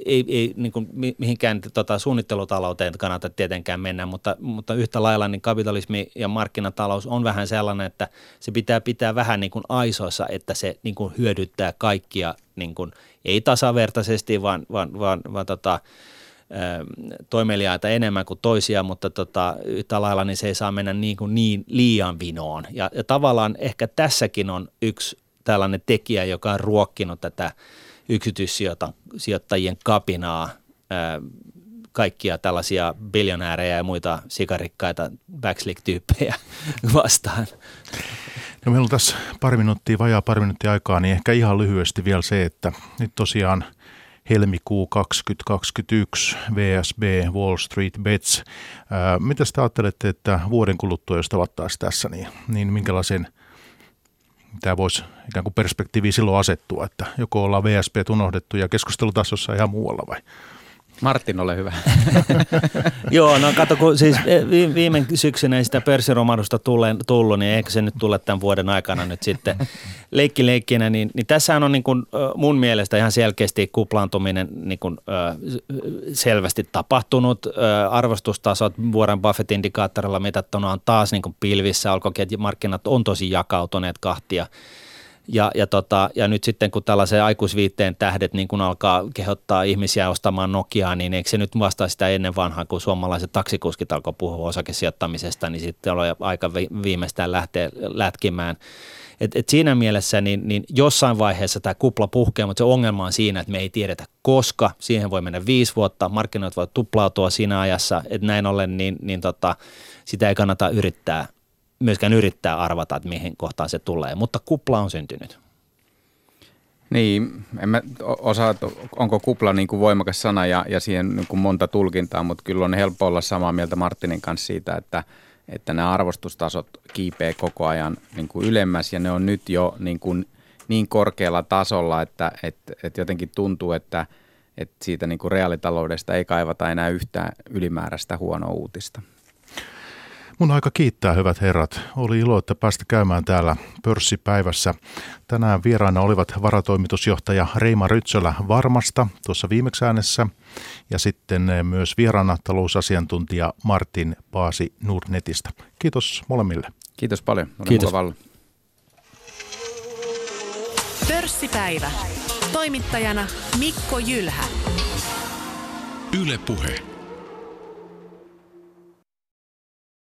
ei, ei niin kuin mihinkään tota, suunnittelutalouteen kannata tietenkään mennä, mutta, mutta yhtä lailla niin kapitalismi ja markkinatalous on vähän sellainen, että se pitää pitää vähän niin kuin aisoissa, että se niin kuin hyödyttää kaikkia niin kuin, ei tasavertaisesti, vaan, vaan, vaan, vaan tota, toimeliaita enemmän kuin toisia, mutta tota, yhtä lailla niin se ei saa mennä niin, kuin niin liian vinoon. Ja, ja tavallaan ehkä tässäkin on yksi tällainen tekijä, joka on ruokkinut tätä yksityissijoittajien kapinaa, kaikkia tällaisia biljonäärejä ja muita sikarikkaita backslick-tyyppejä vastaan. No meillä on tässä pari minuuttia, vajaa pari minuuttia aikaa, niin ehkä ihan lyhyesti vielä se, että nyt tosiaan helmikuu 2021, VSB, Wall Street Bets. mitä te ajattelette, että vuoden kuluttua, jos tässä, niin, niin minkälaisen – tämä voisi ikään kuin perspektiivi silloin asettua, että joko ollaan VSP unohdettu ja keskustelu taas jossain ihan muualla vai? Martin, ole hyvä. Joo, no kato, kun siis eh, viime syksynä ei sitä pörssiromahdusta tullut, niin ehkä se nyt tule tämän vuoden aikana nyt sitten leikki leikkinä, niin, niin tässähän on niin kuin mun mielestä ihan selkeästi kuplaantuminen niin kuin, selvästi tapahtunut. Arvostustasot Warren Buffett-indikaattorilla mitattuna on taas niin kuin pilvissä, alkoikin, että markkinat on tosi jakautuneet kahtia – ja, ja, tota, ja nyt sitten kun tällaisen aikuisviitteen tähdet niin kun alkaa kehottaa ihmisiä ostamaan Nokiaa, niin eikö se nyt vastaa sitä ennen vanhaa, kun suomalaiset taksikuskit alkoi puhua osakesijoittamisesta, niin sitten oli aika viimeistään lähteä lätkimään. Et, et siinä mielessä niin, niin jossain vaiheessa tämä kupla puhkee, mutta se ongelma on siinä, että me ei tiedetä koska. Siihen voi mennä viisi vuotta, markkinoit voi tuplautua siinä ajassa, että näin ollen niin, niin tota, sitä ei kannata yrittää myöskään yrittää arvata, että mihin kohtaan se tulee, mutta kupla on syntynyt. Niin, en mä osaa, onko kupla niin kuin voimakas sana ja, ja siihen niin kuin monta tulkintaa, mutta kyllä on helppo olla samaa mieltä Martinin kanssa siitä, että, että nämä arvostustasot kiipee koko ajan niin kuin ylemmäs ja ne on nyt jo niin, kuin niin korkealla tasolla, että, että, että jotenkin tuntuu, että, että siitä niin kuin reaalitaloudesta ei kaivata enää yhtään ylimääräistä huonoa uutista. Mun aika kiittää, hyvät herrat. Oli ilo, että päästä käymään täällä pörssipäivässä. Tänään vieraana olivat varatoimitusjohtaja Reima Rytsölä Varmasta tuossa viimeksi äänessä ja sitten myös vieraana talousasiantuntija Martin Paasi Nordnetistä. Kiitos molemmille. Kiitos paljon. Oli Kiitos. Pörssipäivä. Toimittajana Mikko Jylhä. Yle Puhe.